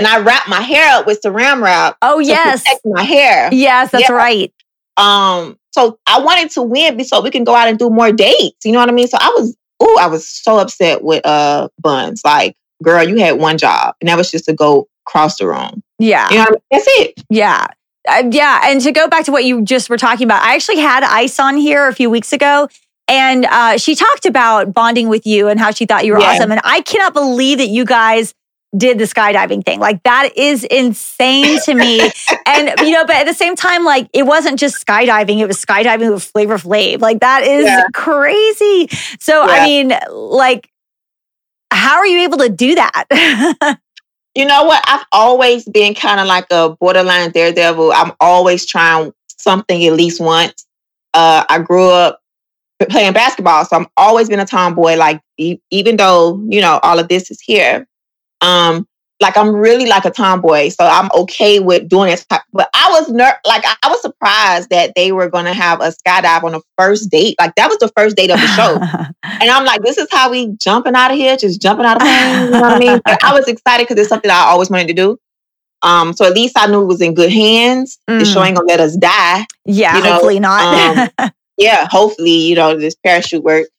And I wrapped my hair up with saran wrap Oh to yes, protect my hair. yes, that's Yeah. right. Um, so I wanted to win so we can go out and do more dates. You know what I mean? So I was, oh, I was so upset with uh Buns. Like, girl, you had one job, and that was just to go cross the room. Yeah. You know, what I mean? that's it. Yeah. Uh, yeah. And to go back to what you just were talking about, I actually had Ice on here a few weeks ago. And uh, she talked about bonding with you and how she thought you were Yeah. awesome. And I cannot believe that you guys did the skydiving thing. Like, that is insane to me. (laughs) and, you know, but at the same time, like, it wasn't just skydiving, it was skydiving with Flavor Flav. Like, that is Yeah. crazy. So, I mean, like, how are you able to do that? (laughs) You know what? I've always been kind of like a borderline daredevil. I'm always trying something at least once. Uh, I grew up playing basketball, so I'm always been a tomboy. Like e- even though you know all of this is here, um, like I'm really like a tomboy, so I'm okay with doing it. But I was ner- like I was surprised that they were going to have a skydive on the first date. Like that was the first date of the show. (laughs) And I'm like, this is how we jumping out of here, just jumping out of plane. You know what I mean? But I was (laughs) excited because it's something I always wanted to do. Um, so at least I knew it was in good hands. The Mm. show ain't gonna let us die. yeah, You know, hopefully not. (laughs) Yeah, hopefully, you know, this parachute worked.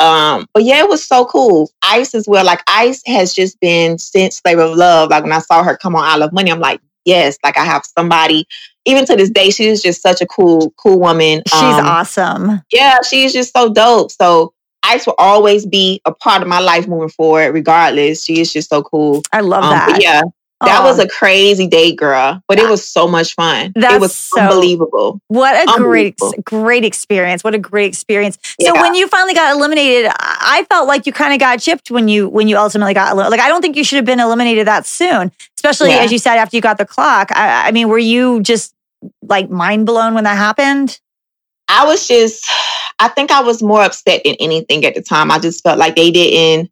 Um, but yeah, it was so cool. Ice as well. Like Ice has just been since Flavor of Love. Like when I saw her come on I Love Money, I'm like, yes, like I have somebody. Even to this day, she's just such a cool, cool woman. She's Um, awesome. yeah, she's just so dope. So Ice will always be a part of my life moving forward, regardless. She is just so cool. I love Um, that. yeah, that Oh, was um, a crazy day, girl. But it was so much fun. That's it was so- unbelievable. what a great, unbelievable. great experience. What a great experience. So Yeah. when you finally got eliminated, I felt like you kind of got chipped when you when you ultimately got eliminated. Like I don't think you should have been eliminated that soon, especially Yeah. as you said after you got the clock. I, I mean, were you just like mind blown when that happened? I was just, I think I was more upset than anything at the time. I just felt like they didn't,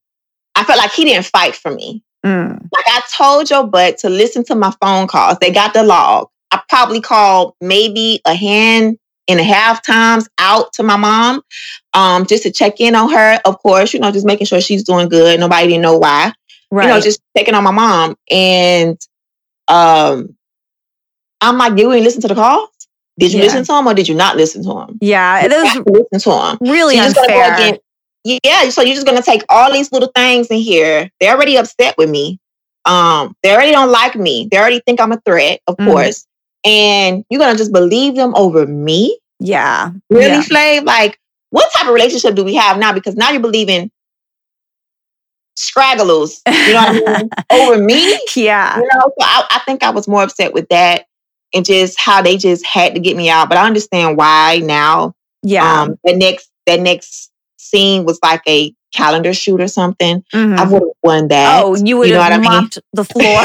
I felt like he didn't fight for me. Mm. Like I told your butt to listen to my phone calls. They got the log. I probably called maybe a hand and a half times out to my mom, um, just to check in on her. Of course, you know, just making sure she's doing good. Nobody didn't know why. Right. You know, just checking on my mom. And um, I'm like, you did we listen to the calls? Did you Yeah. listen to him or did you not listen to him? yeah, You that was to listen to him. really So gonna go unfair. Yeah, so you're just gonna take all these little things in here. They're already upset with me. Um, they already don't like me. They already think I'm a threat, of Mhm. course. And you're gonna just believe them over me? Yeah. Really, Yeah. Flav? Like, what type of relationship do we have now? Because now you're believing scragglers, you know what I mean, (laughs) over me. Yeah. You know, so I, I think I was more upset with that and just how they just had to get me out. But I understand why now. Yeah. Um, the next that next scene was like a calendar shoot or something. Mhm. I would have won that. Oh, you would know have what I mean? mopped the floor.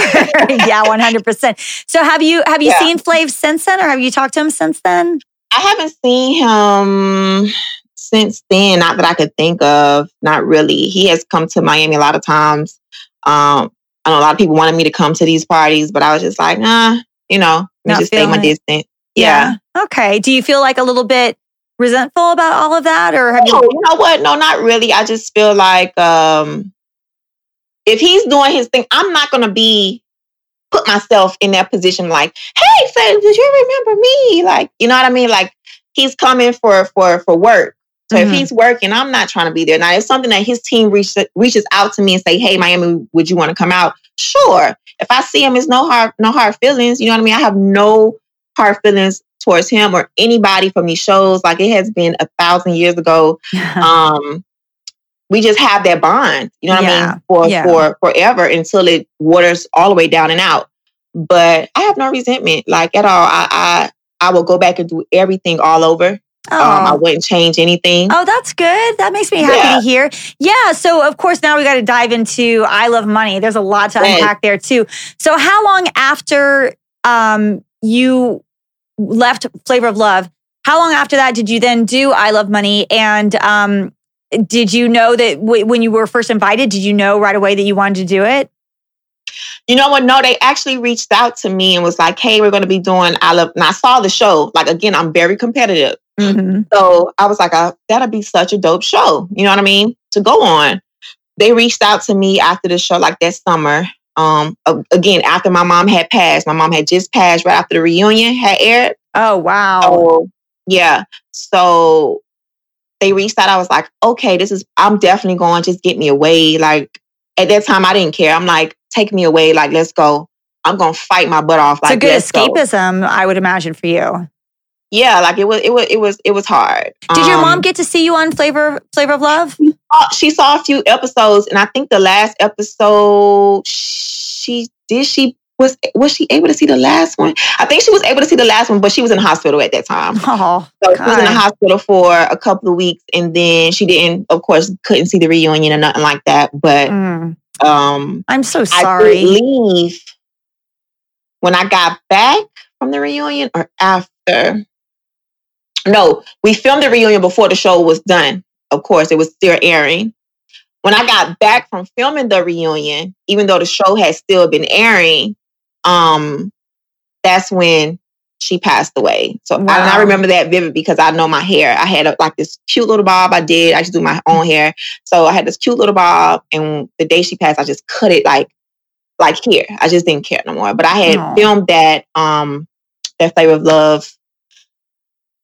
(laughs) (laughs) yeah, one hundred percent. So have you have you Yeah. seen Flav since then, or have you talked to him since then? I haven't seen him since then. Not that I could think of. Not really. He has come to Miami a lot of times. Um, I know a lot of people wanted me to come to these parties, but I was just like, nah, you know, let me Not just stay my it. distance. Yeah. Okay. Do you feel like a little bit resentful about all of that, or have No, you? you know what? No, not really. I just feel like um if he's doing his thing, I'm not gonna be put myself in that position like, hey, Flav, did you remember me? Like, you know what I mean? Like he's coming for for for work. So Mhm. if he's working, I'm not trying to be there. Now, if something that his team reach, reaches out to me and say, "Hey, Miami, would you want to come out?" Sure. If I see him, it's no hard, no hard feelings. You know what I mean? I have no hard feelings towards him or anybody from these shows. Like it has been a thousand years ago (laughs) um we just have that bond you know what i mean for yeah. for forever until it waters all the way down and out but i have no resentment like at all i i i will go back and do everything all over oh. um i wouldn't change anything Oh, that's good. That makes me happy Yeah. to hear. Yeah. So, of course, now we got to dive into I Love Money. There's a lot to Yes. unpack there, too. So, how long after um, you left Flavor of Love, how long after that did you then do I Love Money? And um, did you know that w- when you were first invited, did you know right away that you wanted to do it? you know what no they actually reached out to me and was like hey we're going to be doing i love and i saw the show like again i'm very competitive Mm-hmm. So I was like, uh, that'll be such a dope show. You know what I mean? To go on. They reached out to me after the show, like that summer. Um, again, after my mom had passed, my mom had just passed right after the reunion had aired. Oh, wow. So yeah. So they reached out. I was like, okay, this is I'm definitely going, to just get me away. Like at that time I didn't care. I'm like, take me away, like let's go. I'm gonna fight my butt off. it's Like a good let's go. escapism, I would imagine, for you. Yeah, like it was it was it was it was hard. Did your Um, mom get to see you on Flavor Flavor of Love? She saw a few episodes, and I think the last episode she did she was was she able to see the last one? I think she was able to see the last one, but she was in the hospital at that time. (laughs) Oh, So she was in the hospital for a couple of weeks, and then she didn't, of course, couldn't see the reunion or nothing like that. But Mm, um, I'm so sorry. did leave when I got back from the reunion or after. No, we filmed the reunion before the show was done. Of course, it was still airing. When I got back from filming the reunion, even though the show had still been airing, um, that's when she passed away. So and I Wow. remember that vivid because I know my hair. I had a, like this cute little bob. I did. I just do my own hair. So I had this cute little bob, and the day she passed, I just cut it like like here. I just didn't care no more. But I had Aw. filmed that um that flavor of love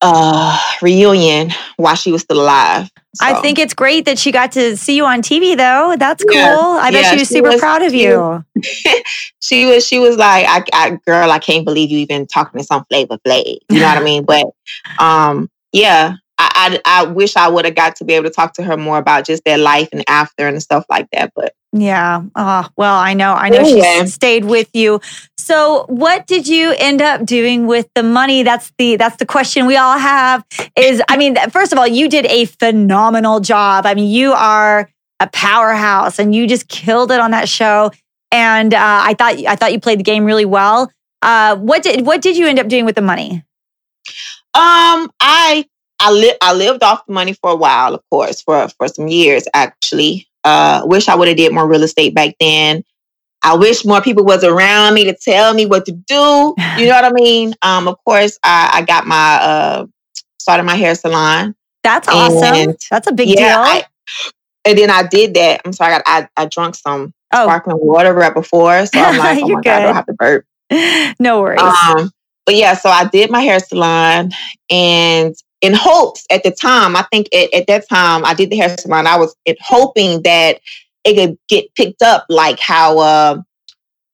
uh reunion while she was still alive. I think it's great that she got to see you on TV, though. That's cool. Yeah. I bet Yeah, she was she super was- proud of you. (laughs) she was she was like, I, I girl, I can't believe you even talking to some flavor flav. You know what I mean? But (laughs) um yeah. I, I, I wish I would have got to be able to talk to her more about just their life and after and stuff like that. But Yeah. Oh, well, I know. I know she Anyway. s- stayed with you. So, what did you end up doing with the money? That's the that's the question we all have. Is I mean, first of all, you did a phenomenal job. I mean, you are a powerhouse, and you just killed it on that show. And uh, I thought I thought you played the game really well. Uh, what did what did you end up doing with the money? Um, I I li- I lived off the money for a while, of course, for for some years actually. Uh, wish I would have did more real estate back then. I wish more people was around me to tell me what to do. You know (laughs) what I mean? Um, of course, I, I got my uh started my hair salon. That's awesome. That's a big yeah, deal. I- and then I did that. I'm sorry, I, I, I drunk some oh, sparkling water right before, so I'm (laughs) like, oh my god, I don't have to burp. (laughs) no worries. Um, but yeah, so I did my hair salon and in hopes at the time, I think at, at that time I did the hair salon, I was in hoping that it could get picked up like how uh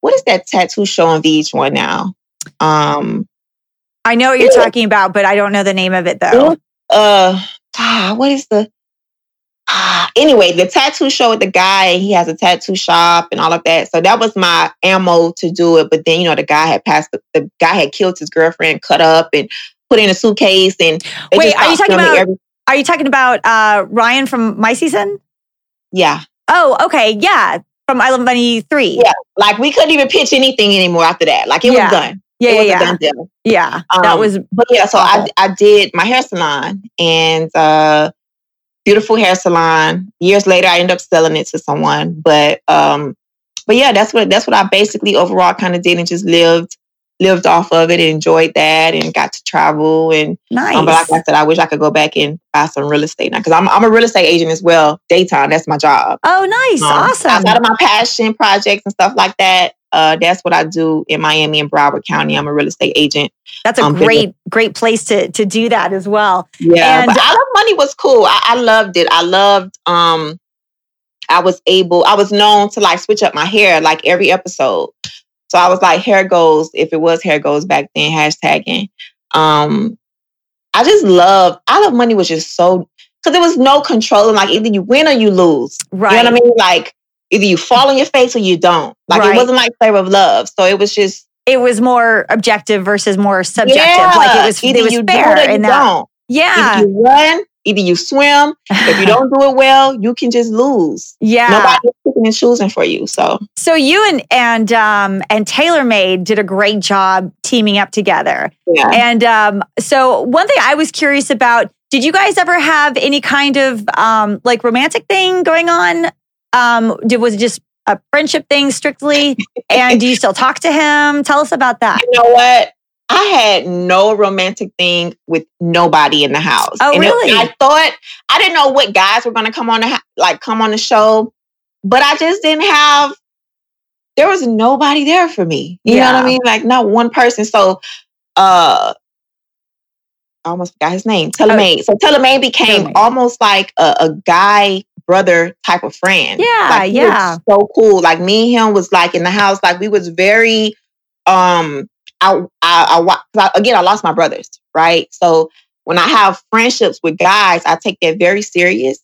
what is that tattoo show on VH1 now? Um I know what you're yeah. talking about, but I don't know the name of it though. uh ah, what is the ah, anyway, the tattoo show with the guy, he has a tattoo shop and all of that. So that was my ammo to do it. But then, you know, the guy had passed the, the guy had killed his girlfriend, cut up and put in a suitcase and Wait, are you talking about- every- Are you talking about uh, Ryan from my season? yeah. Oh, okay. Yeah. From I Love Money 3. Yeah. Like we couldn't even pitch anything anymore after that. Like it Yeah. was done. Yeah. it Yeah. was Yeah. a done deal. Yeah. that Um, was, But yeah, so I I did my hair salon and uh beautiful hair salon. Years later I ended up selling it to someone. But um but yeah, that's what that's what I basically overall kind of did and just lived lived off of it and enjoyed that and got to travel and nice. um, but like I said, I wish I could go back and buy some real estate now because I'm I'm a real estate agent as well. Daytime, that's my job. oh, nice. Um, awesome. Outside of my passion projects and stuff like that, uh, that's what I do in Miami and Broward County. I'm a real estate agent. That's a um, great, great place to, to do that as well. Yeah, And- but I love money was cool. I, I loved it. I loved. Um, I was able. I was known to like switch up my hair like every episode. So I was like hair goes. If it was hair goes back then, hashtagging. Um, I just love. I love money was just so because there was no controlling. Like either you win or you lose. Right. You know what I mean? Like either you fall on your face or you don't. Like Right. it wasn't like flavor of love. So it was just It was more objective versus more subjective. Yeah, Like it was, either it was you do fair it or you that. don't. Yeah. Either you run, either you swim. If you (laughs) don't do it well, you can just lose. yeah. Nobody's picking and choosing for you. So So you and and um and TaylorMade did a great job teaming up together. yeah. And um so one thing I was curious about, did you guys ever have any kind of um like romantic thing going on? Um did was it just a friendship thing strictly? and do you still talk to him? Tell us about that. you know what? I had no romantic thing with nobody in the house. Oh, And it- really? I thought I didn't know what guys were going to come on the like come on the show, but I just didn't have. There was nobody there for me. You know what I mean? Like not one person. So, uh, I almost forgot his name. Telemaine. So Telemaine became almost like a, a guy brother type of friend. Yeah, Like, yeah. so cool. Like me and him was like in the house. Like we was very. Um, I, I, I, wa- 'cause I again, I lost my brothers, right? So when I have friendships with guys, I take that very serious.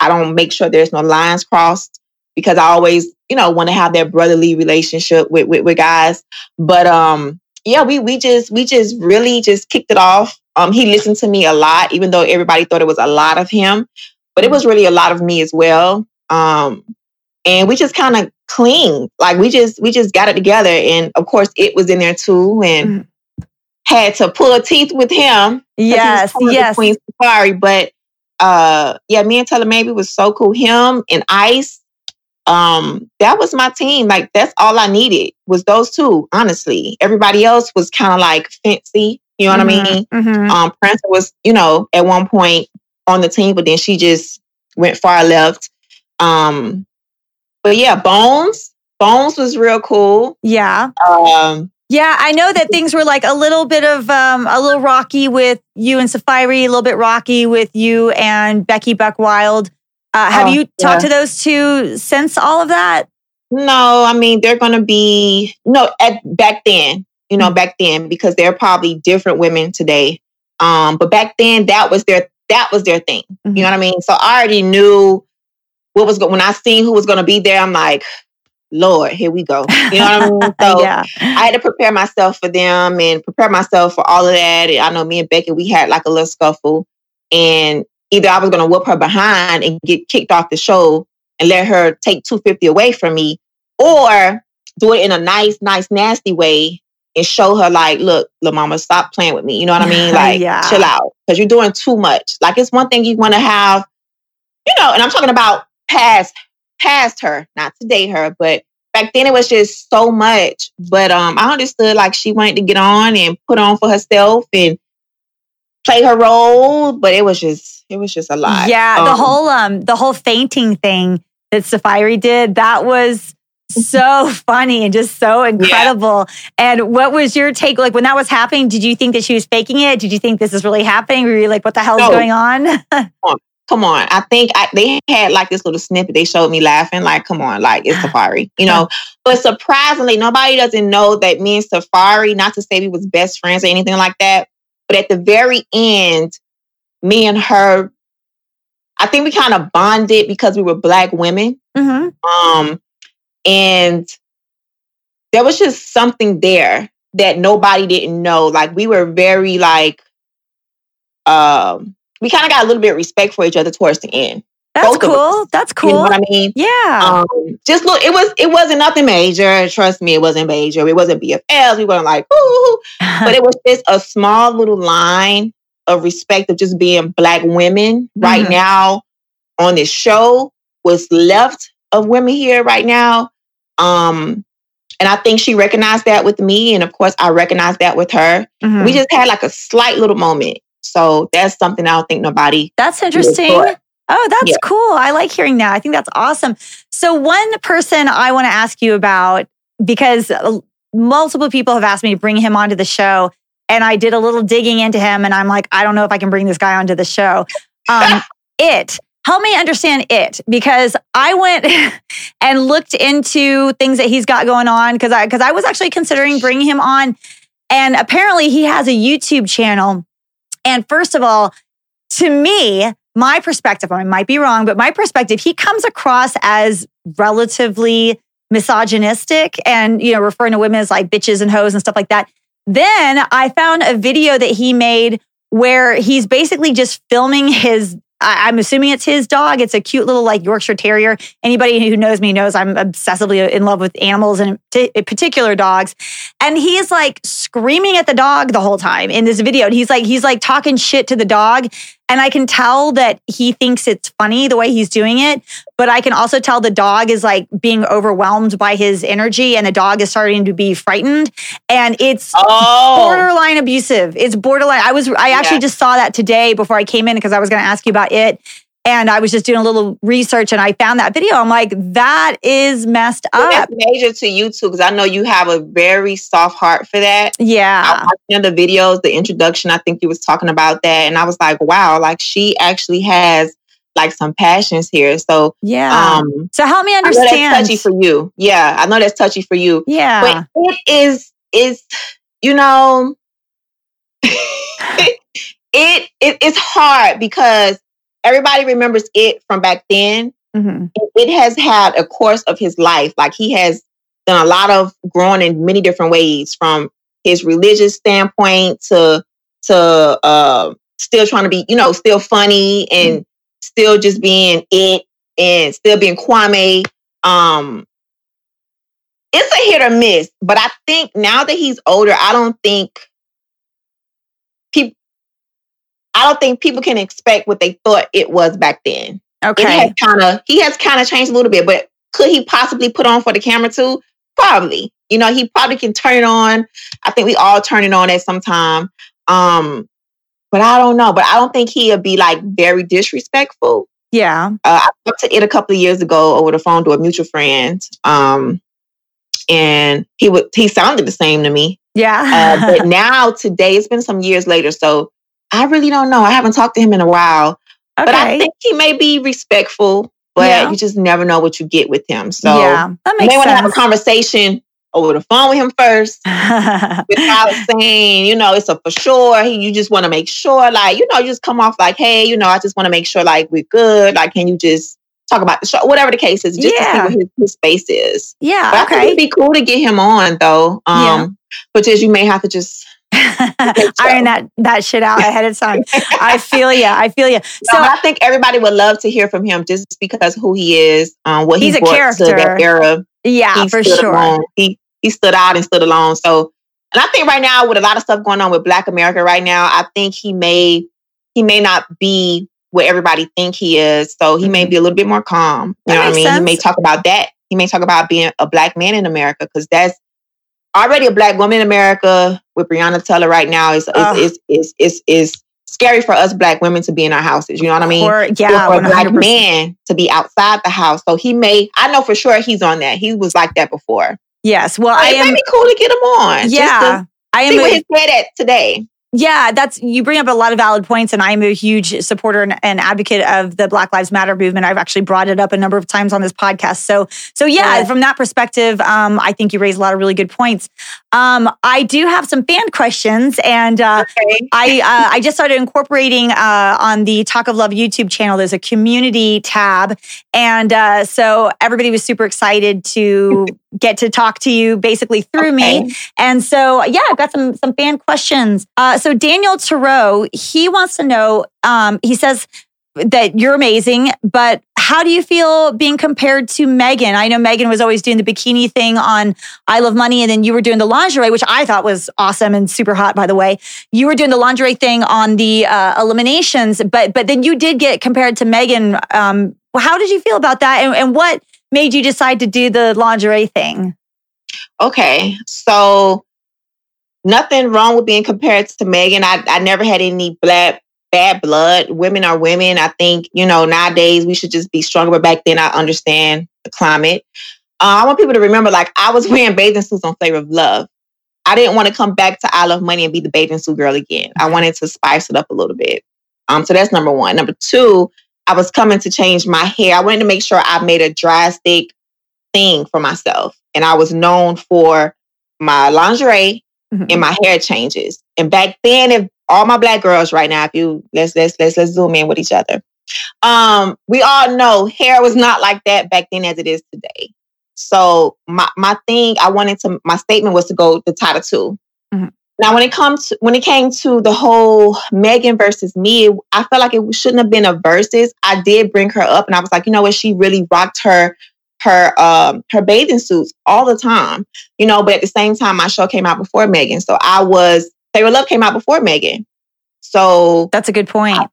I don't make sure there's no lines crossed because I always, you know, want to have that brotherly relationship with, with with guys. But um, yeah, we we just we just really just kicked it off. Um, he listened to me a lot, even though everybody thought it was a lot of him, but it was really a lot of me as well. Um, and we just kind of cling, like we just we just got it together. And of course, it was in there too, and had to pull teeth with him. 'cause he was Yes, yes. Queen Safari, but uh, yeah, me and Taylor maybe was so cool. Him and Ice, um, that was my team. Like that's all I needed was those two. Honestly, everybody else was kind of like fancy. You know what I mean? Mhm. Um, Prince was, you know, at one point on the team, but then she just went far left. Um, but yeah, Bones, Bones was real cool. Yeah. Um, Yeah, I know that things were like a little bit of um, a little rocky with you and Safari, a little bit rocky with you and Becky Buck Wild. Uh, have Oh, you talked to those two since all of that? no, I mean they're gonna be no at back then, you know, back then because they're probably different women today. Um, but back then that was their that was their thing. You know what I mean? So I already knew what was going when I seen who was gonna be there. I'm like, Lord, here we go. You know what I mean? (laughs) So yeah. I had to prepare myself for them and prepare myself for all of that. And I know me and Becky, we had like a little scuffle. And either I was going to whoop her behind and get kicked off the show and let her take 250 away from me, or do it in a nice, nice, nasty way and show her, like, look, little mama, stop playing with me. You know what I mean? (laughs) Like, Yeah. chill out because you're doing too much. Like, it's one thing you want to have, you know, and I'm talking about past, past her, not to date her, but back then it was just so much. But um, I understood like she wanted to get on and put on for herself and play her role, but it was just it was just a lot. Yeah, the Um, whole um the whole fainting thing that Safari did, that was so (laughs) funny and just so incredible. And what was your take? Like when that was happening, did you think that she was faking it? Did you think this is really happening? Were you like, what the hell is No. going on? (laughs) come on. I think I, they had like this little snippet. They showed me laughing. Like, come on, like it's (sighs) Safari, you know. But surprisingly, nobody doesn't know that me and Safari. Not to say we was best friends or anything like that, but at the very end, me and her, I think we kind of bonded because we were black women. hmm Um, and there was just something there that nobody didn't know. Like we were very like, um, we kind of got a little bit of respect for each other towards the end. That's Both cool. That's You know cool. what I mean? Yeah. Um, just look, it was it wasn't nothing major. Trust me, it wasn't major. It wasn't BFLs. We weren't like, ooh, (laughs) but it was just a small little line of respect of just being black women right Mhm. now on this show. What's left of women here right now. Um, and I think she recognized that with me, and of course, I recognized that with her. Mhm. We just had like a slight little moment. So that's something I don't think nobody. That's interesting. Oh, that's Yeah. cool. I like hearing that. I think that's awesome. So, one person I want to ask you about, because uh, multiple people have asked me to bring him onto the show, and I did a little digging into him, and I'm like, I don't know if I can bring this guy onto the show. Um, (laughs) it. Help me understand it because I went (laughs) and looked into things that he's got going on because I because I was actually considering bringing him on, and apparently he has a YouTube channel. And first of all, to me, my perspective, I might be wrong, but my perspective, he comes across as relatively misogynistic and, you know, referring to women as like bitches and hoes and stuff like that. Then I found a video that he made where he's basically just filming his. I'm assuming it's his dog. It's a cute little like Yorkshire Terrier. Anybody who knows me knows I'm obsessively in love with animals and particular dogs. And he's like screaming at the dog the whole time in this video. And he's like, he's like talking shit to the dog. And I can tell that he thinks it's funny the way he's doing it. But I can also tell the dog is like being overwhelmed by his energy and the dog is starting to be frightened. And it's Oh, borderline abusive. It's borderline. I was I actually Yeah. just saw that today before I came in because I was going to ask you about it. And I was just doing a little research and I found that video. I'm like, that is messed up. that's major to you too, because I know you have a very soft heart for that. I Yeah. watched one of the videos, the introduction. I think you was talking about that, and I was like, "Wow!" Like she actually has like some passions here. So, Yeah. um, so help me I know understand. that's touchy for you. Yeah, I know that's touchy for you. yeah. But it is is you know, (laughs) it, it it's hard because everybody remembers it from back then. Mhm. it has had a course of his life. Like he has done a lot of growing in many different ways, from his religious standpoint to to uh, still trying to be, you know, still funny and still just being it and still being Kwame. Um, it's a hit or miss, but I think now that he's older, I don't think people. I don't think people can expect what they thought it was back then it Okay. has kind of he has kind of changed a little bit, but could he possibly put on for the camera too? Probably. You know, he probably can turn it on. I think we all turn it on at some time. Um, but I don't know. But I don't think he'll be like very disrespectful. Yeah. Uh, I talked to it a couple of years ago over the phone to a mutual friend. Um, and he would he sounded the same to me. Yeah. Uh, but (laughs) now today, it's been some years later, so I really don't know. I haven't talked to him in a while. But I think he may be respectful, but Yeah. you just never know what you get with him. So yeah. That you may want to have a conversation over the phone with him first (laughs) without saying, you know, it's a for sure. He, you just want to make sure, like, you know, you just come off like, hey, you know, I just want to make sure, like, we're good. Like, can you just talk about the show? Whatever the case is, just to see Yeah. what his, his space is. But yeah. I think Okay. it'd be cool to get him on, though. Um, Yeah. But just you may have to just (laughs) Iron that that shit out ahead of time. I (laughs) feel you. I feel you. So So I think everybody would love to hear from him just because who he is, um, what He's he a character. that era. yeah, he for sure. alone. He he stood out and stood alone. So, and I think right now with a lot of stuff going on with Black America right now, I think he may he may not be what everybody think he is. So he may be a little bit more calm. Mm-hmm. You That know what I mean? He may talk about that. He may talk about being a black man in America because that's already a black woman in America with Breonna Taylor right now is is is is is, scary for us black women to be in our houses. You know what I mean? Or, yeah, for a black man to be outside the house. So he may, I know for sure he's on that. He was like that before. Yes. Well, I it am. may be cool to get him on. Yeah. I see am. where A, his head at today. Yeah, that's you bring up a lot of valid points, and I'm a huge supporter and, and advocate of the Black Lives Matter movement. I've actually brought it up a number of times on this podcast. So, so yeah, Yeah. from that perspective, um, I think you raise a lot of really good points. Um, I do have some fan questions, and uh, Okay. I uh, I just started incorporating uh, on the Talk of Love YouTube channel. There's a community tab, and uh, so everybody was super excited to (laughs) get to talk to you basically through me. And so yeah, I've got some some fan questions. Uh, so Daniel Thoreau, he wants to know. Um, he says that you're amazing, but how do you feel being compared to Megan? I know Megan was always doing the bikini thing on I Love Money, and then you were doing the lingerie, which I thought was awesome and super hot, by the way. You were doing the lingerie thing on the uh, eliminations, but but then you did get compared to Megan. Um, how did you feel about that, and, and what made you decide to do the lingerie thing? Okay. So nothing wrong with being compared to Megan. I, I never had any black bad blood. Women are women. I think, you know, nowadays we should just be stronger. But back then I understand the climate. Uh, I want people to remember like I was wearing bathing suits on Flavor of Love. I didn't want to come back to I Love Money and be the bathing suit girl again. I wanted to spice it up a little bit. Um, so that's number one. Number two, I was coming to change my hair. I wanted to make sure I made a drastic thing for myself. And I was known for my lingerie Mhm. and my hair changes. And back then, if all my black girls right now, if you let's let's let's let's zoom in with each other. Um, we all know hair was not like that back then as it is today. So my my thing, I wanted to my statement was to go the title 2 Mhm. Now, when it comes to, when it came to the whole Megan versus me, I felt like it shouldn't have been a versus. I did bring her up, and I was like, you know what, she really rocked her her um her bathing suits all the time, you know. But at the same time, my show came out before Megan, so I was Flavor of Love came out before Megan, so That's a good point.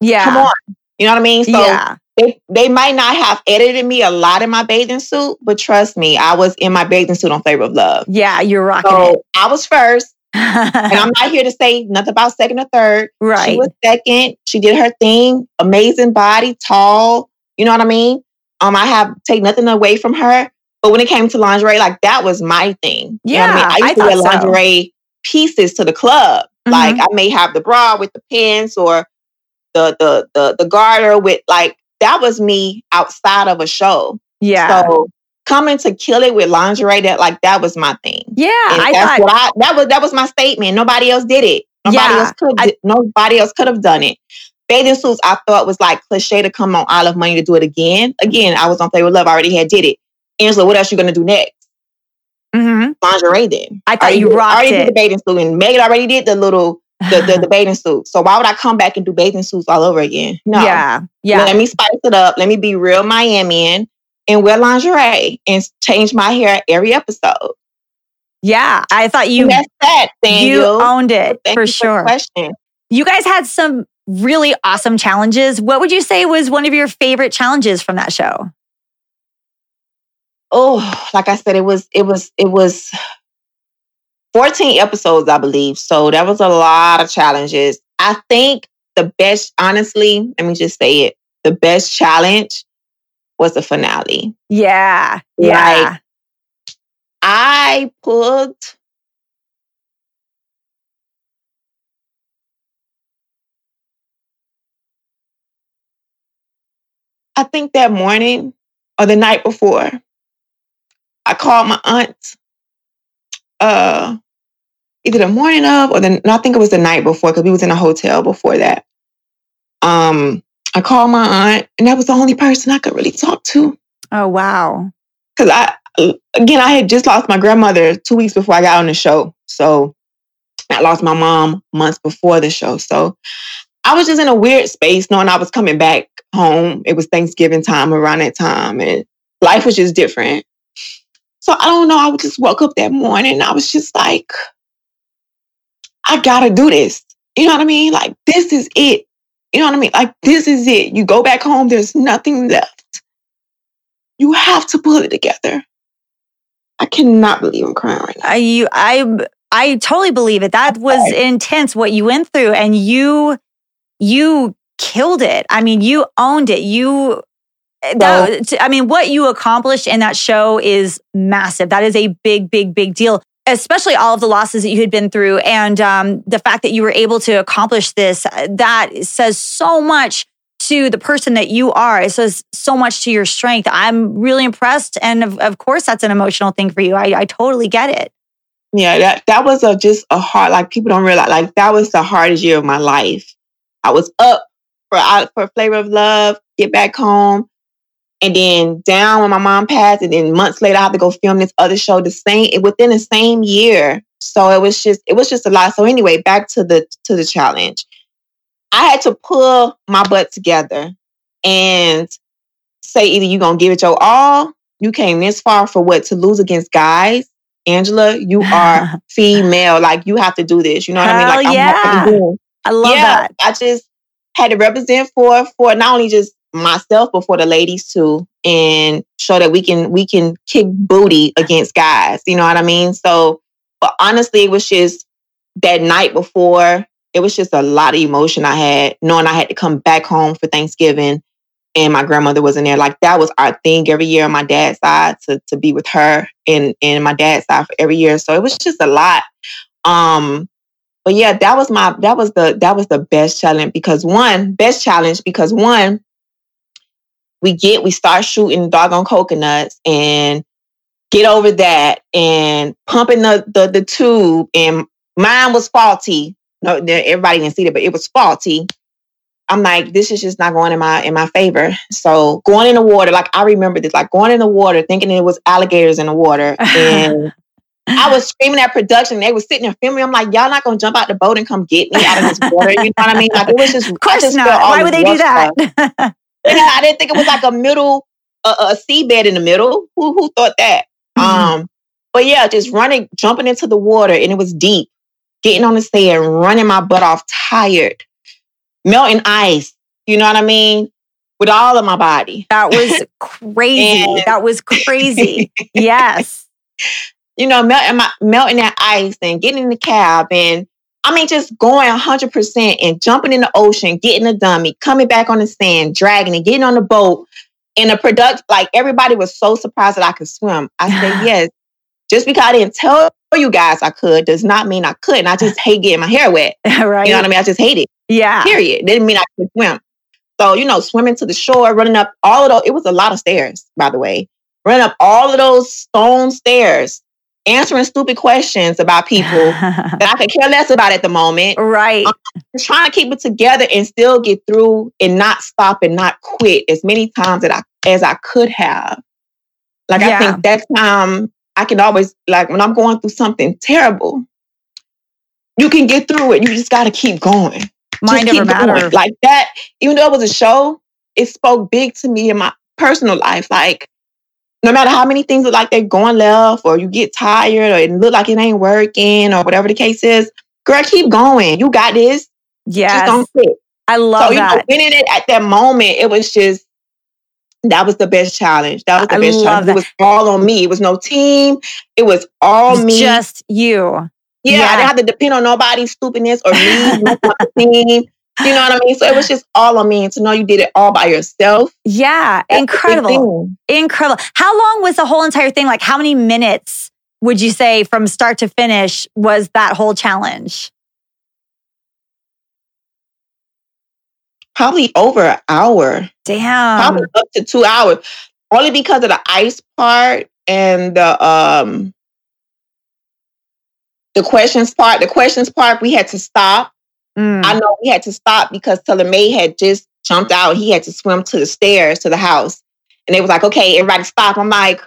Yeah. come on, you know what I mean? So yeah. they they might not have edited me a lot in my bathing suit, but trust me, I was in my bathing suit on Flavor of Love. Yeah. You're rocking So I was first, (laughs) and. I'm not here to say nothing about second or third. Right. She was second. She did her thing. Amazing body, tall. You know what I mean? Um, I have take nothing away from her. But when it came to lingerie, like that was my thing. You know I Yeah, mean? I I used to wear thought so. lingerie pieces to the club. Mhm. Like I may have the bra with the pants or the the the the garter with like that was me outside of a show. yeah. So coming to kill it with lingerie, that like that was my thing. yeah. And I that's thought. what I that was that was my statement. Nobody else did it. Nobody Yeah, else could I- nobody else could have done it. Bathing suits, I thought was like cliche to come on I Love Money to do it again. Again, I was on Play with Love, I already had did it. Angela, what else you gonna do next? Mhm. Lingerie then. I thought Already you rocked already it. did the bathing suit and Megan already did the little the, the, the (laughs) bathing suit. So why would I come back and do bathing suits all over again? No. Yeah. Yeah. Let me spice it up. Let me be real Miamian and wear lingerie and change my hair every episode. Yeah. I thought you And that's that, you owned it Thank for sure. question. You guys had some really awesome challenges. What would you say was one of your favorite challenges from that show? Oh, like I said, it was it was it was 14 episodes, I believe. So that was a lot of challenges. I think the best, honestly, let me just say it. The best challenge was the finale. Yeah. Yeah. Like, I pulled I think that morning or the night before, I called my aunt. Uh, either the morning of or the no, I think it was the night before because we was in a hotel before that. Um, I called my aunt, and that was the only person I could really talk to oh wow. because I again I had just lost my grandmother two weeks before I got on the show, so I lost my mom months before the show. So I was just in a weird space, knowing I was coming back home. It was Thanksgiving time around that time, and life was just different. So I don't know. I would just woke up that morning. And I was just like, I gotta do this. You know what I mean? Like this is it. You know what I mean? Like this is it. You go back home. There's nothing left. You have to pull it together. I cannot believe I'm crying right now. I you I I totally believe it. That was intense what you went through and you you killed it. I mean, you owned it. You that, I mean, what you accomplished in that show is massive. That is a big, big, big deal. Especially all of the losses that you had been through, and um, the fact that you were able to accomplish this, that says so much to the person that you are. It says so much to your strength. I'm really impressed, and of, of course, that's an emotional thing for you. I, I totally get it. Yeah, that that was a just a hard. Like people don't realize, like that was the hardest year of my life. I was up for for Flavor of Love, get back home, and then down when my mom passed, and then months later I had to go film this other show the same within the same year. So it was just it was just a lot. So anyway, back to the to the challenge. I had to pull my butt together and say either you're gonna give it your all. You came this far for what to lose against guys. Angela, you (laughs) are female. Like you have to do this. You know what Hell I mean? Like yeah. i love yeah, that. I just had to represent for for not only just myself but for the ladies too and show that we can we can kick booty against guys you know what i mean? So but honestly it was just that night before it was just a lot of emotion i had knowing i had to come back home for thanksgiving and my grandmother wasn't there. Like that was our thing every year on my dad's side to, to be with her and and my dad's side for every year. So it was just a lot. Um but yeah that was my that was the that was the best challenge because one best challenge because one we get, we start shooting doggone coconuts and get over that and pumping the, the, the tube and mine was faulty. No, everybody didn't see that, but it was faulty. I'm like, this is just not going in my in my favor. So going in the water, like I remember this, like going in the water, thinking it was alligators in the water, (laughs) and I was screaming at production. They were sitting there filming. I'm like, y'all not gonna jump out the boat and come get me out of this water. You know what I mean? Like it was just, of course just not. Why would they do that? yeah, I didn't think it was like a middle, uh, a seabed in the middle. Who who thought that? Mm-hmm. Um, but yeah, just running, jumping into the water, and it was deep. Getting on the sand, running my butt off, tired, melting ice. You know what I mean? With all of my body. That was (laughs) crazy. and, that was crazy. (laughs) yes. You know, melting my melting that ice and getting in the cab and I mean, just going 100% and jumping in the ocean, getting a dummy, coming back on the sand, dragging it, getting on the boat. And the product, like everybody was so surprised that I could swim. I said, (laughs) yes. Just because I didn't tell you guys I could does not mean I couldn't. I (laughs) just hate getting my hair wet. right. You know what I mean? I just hate it. Yeah. Period. Didn't mean I could swim. So, you know, swimming to the shore, running up all of those, it was a lot of stairs, by the way. Running up all of those stone stairs answering stupid questions about people (laughs) that I could care less about at the moment. Right. Um, just trying to keep it together and still get through and not stop and not quit as many times that I as I could have. Like yeah. I think that time I can always like when I'm going through something terrible, you can get through it. You just got to keep going. Mind never matter. Like that, even though it was a show, it spoke big to me in my personal life. Like no matter how many things look like they're going left or you get tired or it look like it ain't working or whatever the case is, girl, keep going. You got this. Yeah. Just don't quit. I love so, that. You know, winning it at that moment, it was just that was the best challenge. That was the I best challenge. That. It was all on me. It was no team. It was all me. Just you. Yeah, yeah, I didn't have to depend on nobody's stupidness or me, team. You know what I mean? So it was just all on me to know you did it all by yourself. Yeah, incredible. Incredible. How long was the whole entire thing? Like, how many minutes would you say from start to finish was that whole challenge? Probably over an hour. Damn. Probably up to two hours. Only because of the ice part and the um the questions part. The questions part we had to stop Mm. I know we had to stop because Taylor May had just jumped out. He had to swim to the stairs to the house. And they was like, okay, everybody stop. I'm like,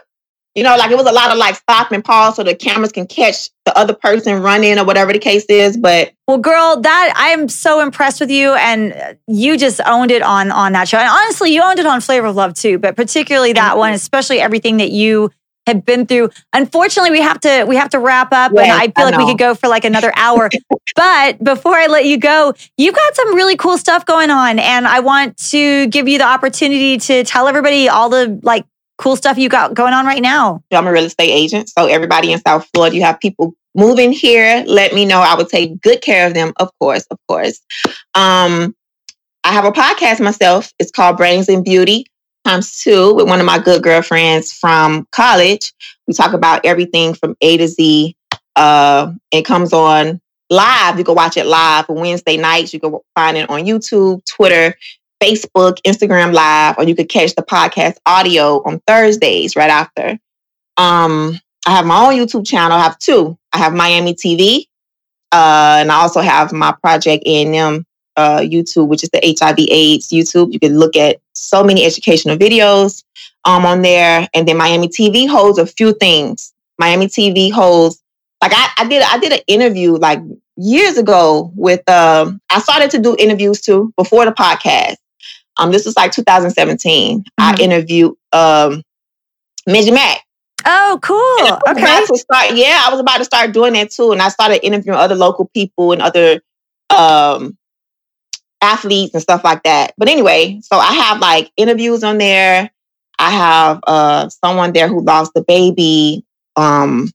you know, like it was a lot of like stop and pause so the cameras can catch the other person running or whatever the case is. But well, girl, that I am so impressed with you, and you just owned it on on that show. And honestly, you owned it on Flavor of Love too, but particularly that one, especially everything that you have been through. Unfortunately, we have to we have to wrap up, yes, and I feel I like we could go for like another hour. (laughs) but before I let you go, you've got some really cool stuff going on, and I want to give you the opportunity to tell everybody all the like cool stuff you got going on right now? I'm a real estate agent. So everybody in South Florida, you have people moving here. Let me know. I will take good care of them, of course, of course. Um, I have a podcast myself. It's called Brains and Beauty times two with one of my good girlfriends from college. We talk about everything from A to Z. Uh, it comes on live. You can watch it live Wednesday nights. You can find it on YouTube, Twitter, Facebook, Instagram Live, or you could catch the podcast audio on Thursdays right after. Um, I have my own YouTube channel. I have two. I have Miami TV, uh, and I also have my Project A&M uh, YouTube, which is the HIV/AIDS YouTube. You can look at so many educational videos um, on there, and then Miami TV holds a few things. Miami TV holds like I, I did I did an interview like years ago with um I started to do interviews too before the podcast. Um this was like 2017. Mm-hmm. I interviewed um Midget Mac. Oh, cool. Okay. to start, yeah, I was about to start doing that too. And I started interviewing other local people and other um athletes and stuff like that. But anyway, so I have like interviews on there. I have uh someone there who lost the baby, um,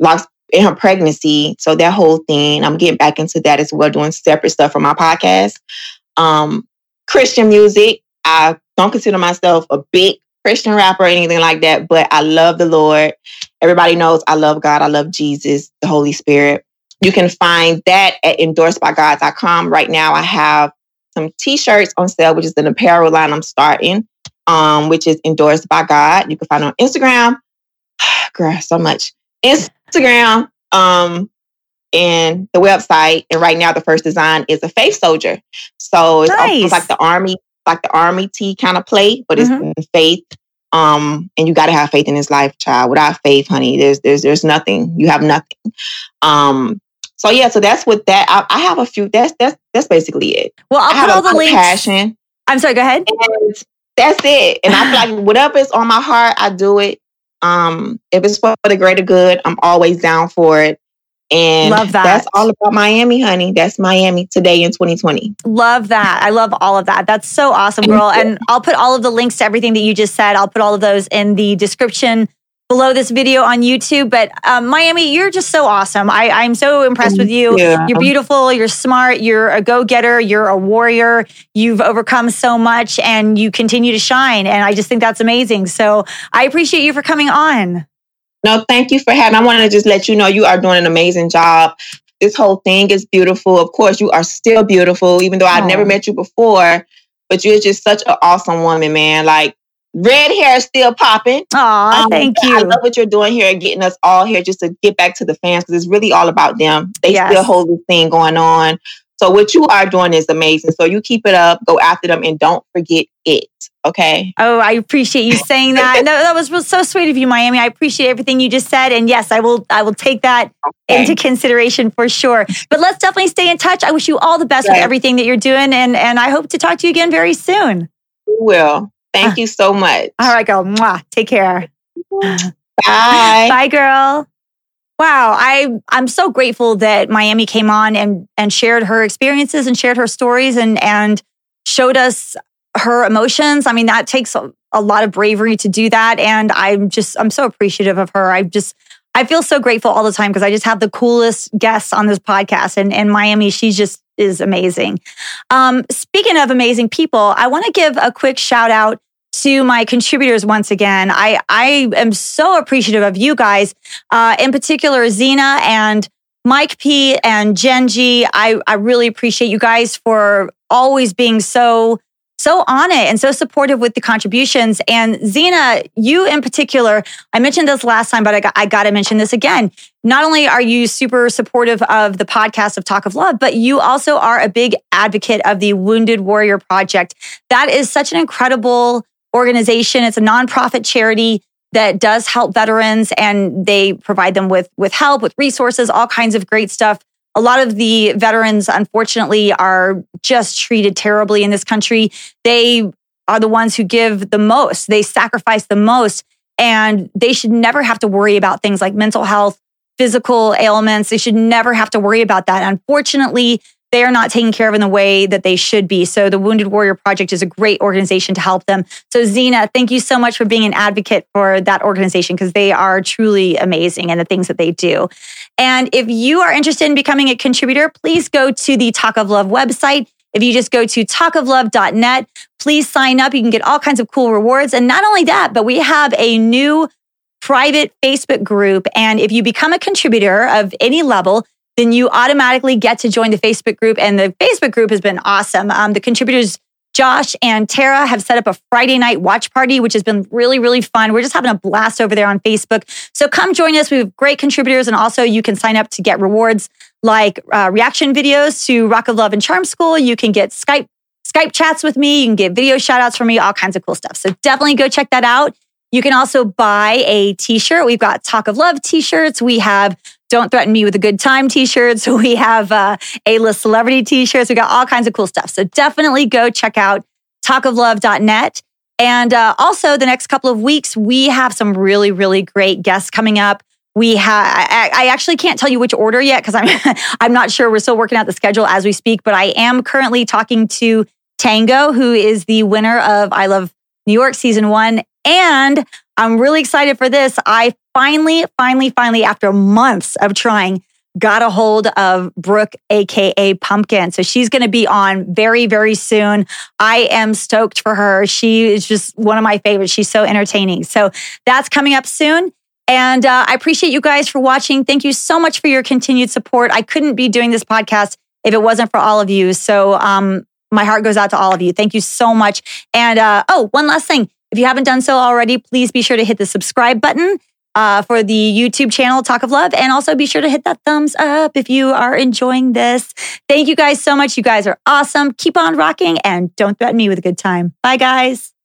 lost in her pregnancy. So that whole thing, I'm getting back into that as well, doing separate stuff for my podcast. Um, Christian music. I don't consider myself a big Christian rapper or anything like that, but I love the Lord. Everybody knows I love God. I love Jesus, the Holy Spirit. You can find that at endorsedbygod.com. Right now, I have some t-shirts on sale, which is an apparel line I'm starting, um, which is endorsed by God. You can find it on Instagram. (sighs) Girl, so much. Instagram, um, and the website. And right now, the first design is a faith soldier. So it's nice. like the army, like the army T kind of play, but it's mm-hmm. faith. Um, and you got to have faith in this life, child. Without faith, honey, there's there's there's nothing. You have nothing. Um, so yeah, so that's what that I, I, have a few. That's that's that's basically it. Well, I'll I put all the links. Passion. I'm sorry. Go ahead. And that's it. And I feel (laughs) like whatever is on my heart, I do it. Um, if it's for the greater good, I'm always down for it. And love that. That's all about Miami, honey. That's Miami today in 2020. Love that. I love all of that. That's so awesome, girl. And I'll put all of the links to everything that you just said. I'll put all of those in the description below this video on YouTube. But um, Miami, you're just so awesome. I, I'm so impressed with you. Yeah. You're beautiful. You're smart. You're a go getter. You're a warrior. You've overcome so much and you continue to shine. And I just think that's amazing. So I appreciate you for coming on. No, thank you for having. I wanted to just let you know you are doing an amazing job. This whole thing is beautiful. Of course, you are still beautiful, even though I've never met you before. But you're just such an awesome woman, man. Like red hair is still popping. Aw, um, thank you. I love what you're doing here and getting us all here just to get back to the fans because it's really all about them. They yes. still hold this thing going on. So what you are doing is amazing. So you keep it up, go after them, and don't forget it. Okay. Oh, I appreciate you saying that. (laughs) no, that was so sweet of you, Miami. I appreciate everything you just said, and yes, I will. I will take that okay. into consideration for sure. But let's definitely stay in touch. I wish you all the best with everything that you're doing, and and I hope to talk to you again very soon. We will. Thank uh, you so much. All right, girl. Mwah. Take care. Bye. Bye, girl. Wow, I I'm so grateful that Miami came on and and shared her experiences and shared her stories and and showed us her emotions. I mean, that takes a, a lot of bravery to do that and I'm just I'm so appreciative of her. I just I feel so grateful all the time because I just have the coolest guests on this podcast and and Miami she's just is amazing. Um, speaking of amazing people, I want to give a quick shout out to my contributors once again. I, I am so appreciative of you guys, uh, in particular, Zena and Mike P and Genji. I, I really appreciate you guys for always being so so on it and so supportive with the contributions. And Zena, you in particular, I mentioned this last time, but I got, I got to mention this again. Not only are you super supportive of the podcast of Talk of Love, but you also are a big advocate of the Wounded Warrior Project. That is such an incredible organization. It's a nonprofit charity that does help veterans and they provide them with, with help, with resources, all kinds of great stuff. A lot of the veterans, unfortunately, are just treated terribly in this country. They are the ones who give the most, they sacrifice the most, and they should never have to worry about things like mental health, physical ailments. They should never have to worry about that. Unfortunately, they are not taken care of in the way that they should be. So the Wounded Warrior Project is a great organization to help them. So Zena, thank you so much for being an advocate for that organization because they are truly amazing and the things that they do. And if you are interested in becoming a contributor, please go to the Talk of Love website. If you just go to talkoflove.net, please sign up. You can get all kinds of cool rewards. And not only that, but we have a new private Facebook group. And if you become a contributor of any level, then you automatically get to join the Facebook group. And the Facebook group has been awesome. Um, the contributors, Josh and Tara, have set up a Friday night watch party, which has been really, really fun. We're just having a blast over there on Facebook. So come join us. We have great contributors. And also, you can sign up to get rewards like uh, reaction videos to Rock of Love and Charm School. You can get Skype. Skype chats with me. You can get video shout outs from me, all kinds of cool stuff. So definitely go check that out. You can also buy a t shirt. We've got Talk of Love t shirts. We have don't Threaten Me with a Good Time t shirts. (laughs) We have uh, A list celebrity t shirts. We got all kinds of cool stuff. So definitely go check out talkoflove.net. And uh, also, the next couple of weeks, we have some really, really great guests coming up. We have, I, I actually can't tell you which order yet because I'm, (laughs) I'm not sure. We're still working out the schedule as we speak, but I am currently talking to Tango, who is the winner of I Love New York season one. And I'm really excited for this. I finally, finally, finally, after months of trying, got a hold of Brooke, AKA Pumpkin. So she's going to be on very, very soon. I am stoked for her. She is just one of my favorites. She's so entertaining. So that's coming up soon. And uh, I appreciate you guys for watching. Thank you so much for your continued support. I couldn't be doing this podcast if it wasn't for all of you. So um, my heart goes out to all of you. Thank you so much. And uh, oh, one last thing. If you haven't done so already, please be sure to hit the subscribe button uh, for the YouTube channel Talk of Love. And also be sure to hit that thumbs up if you are enjoying this. Thank you guys so much. You guys are awesome. Keep on rocking and don't threaten me with a good time. Bye, guys.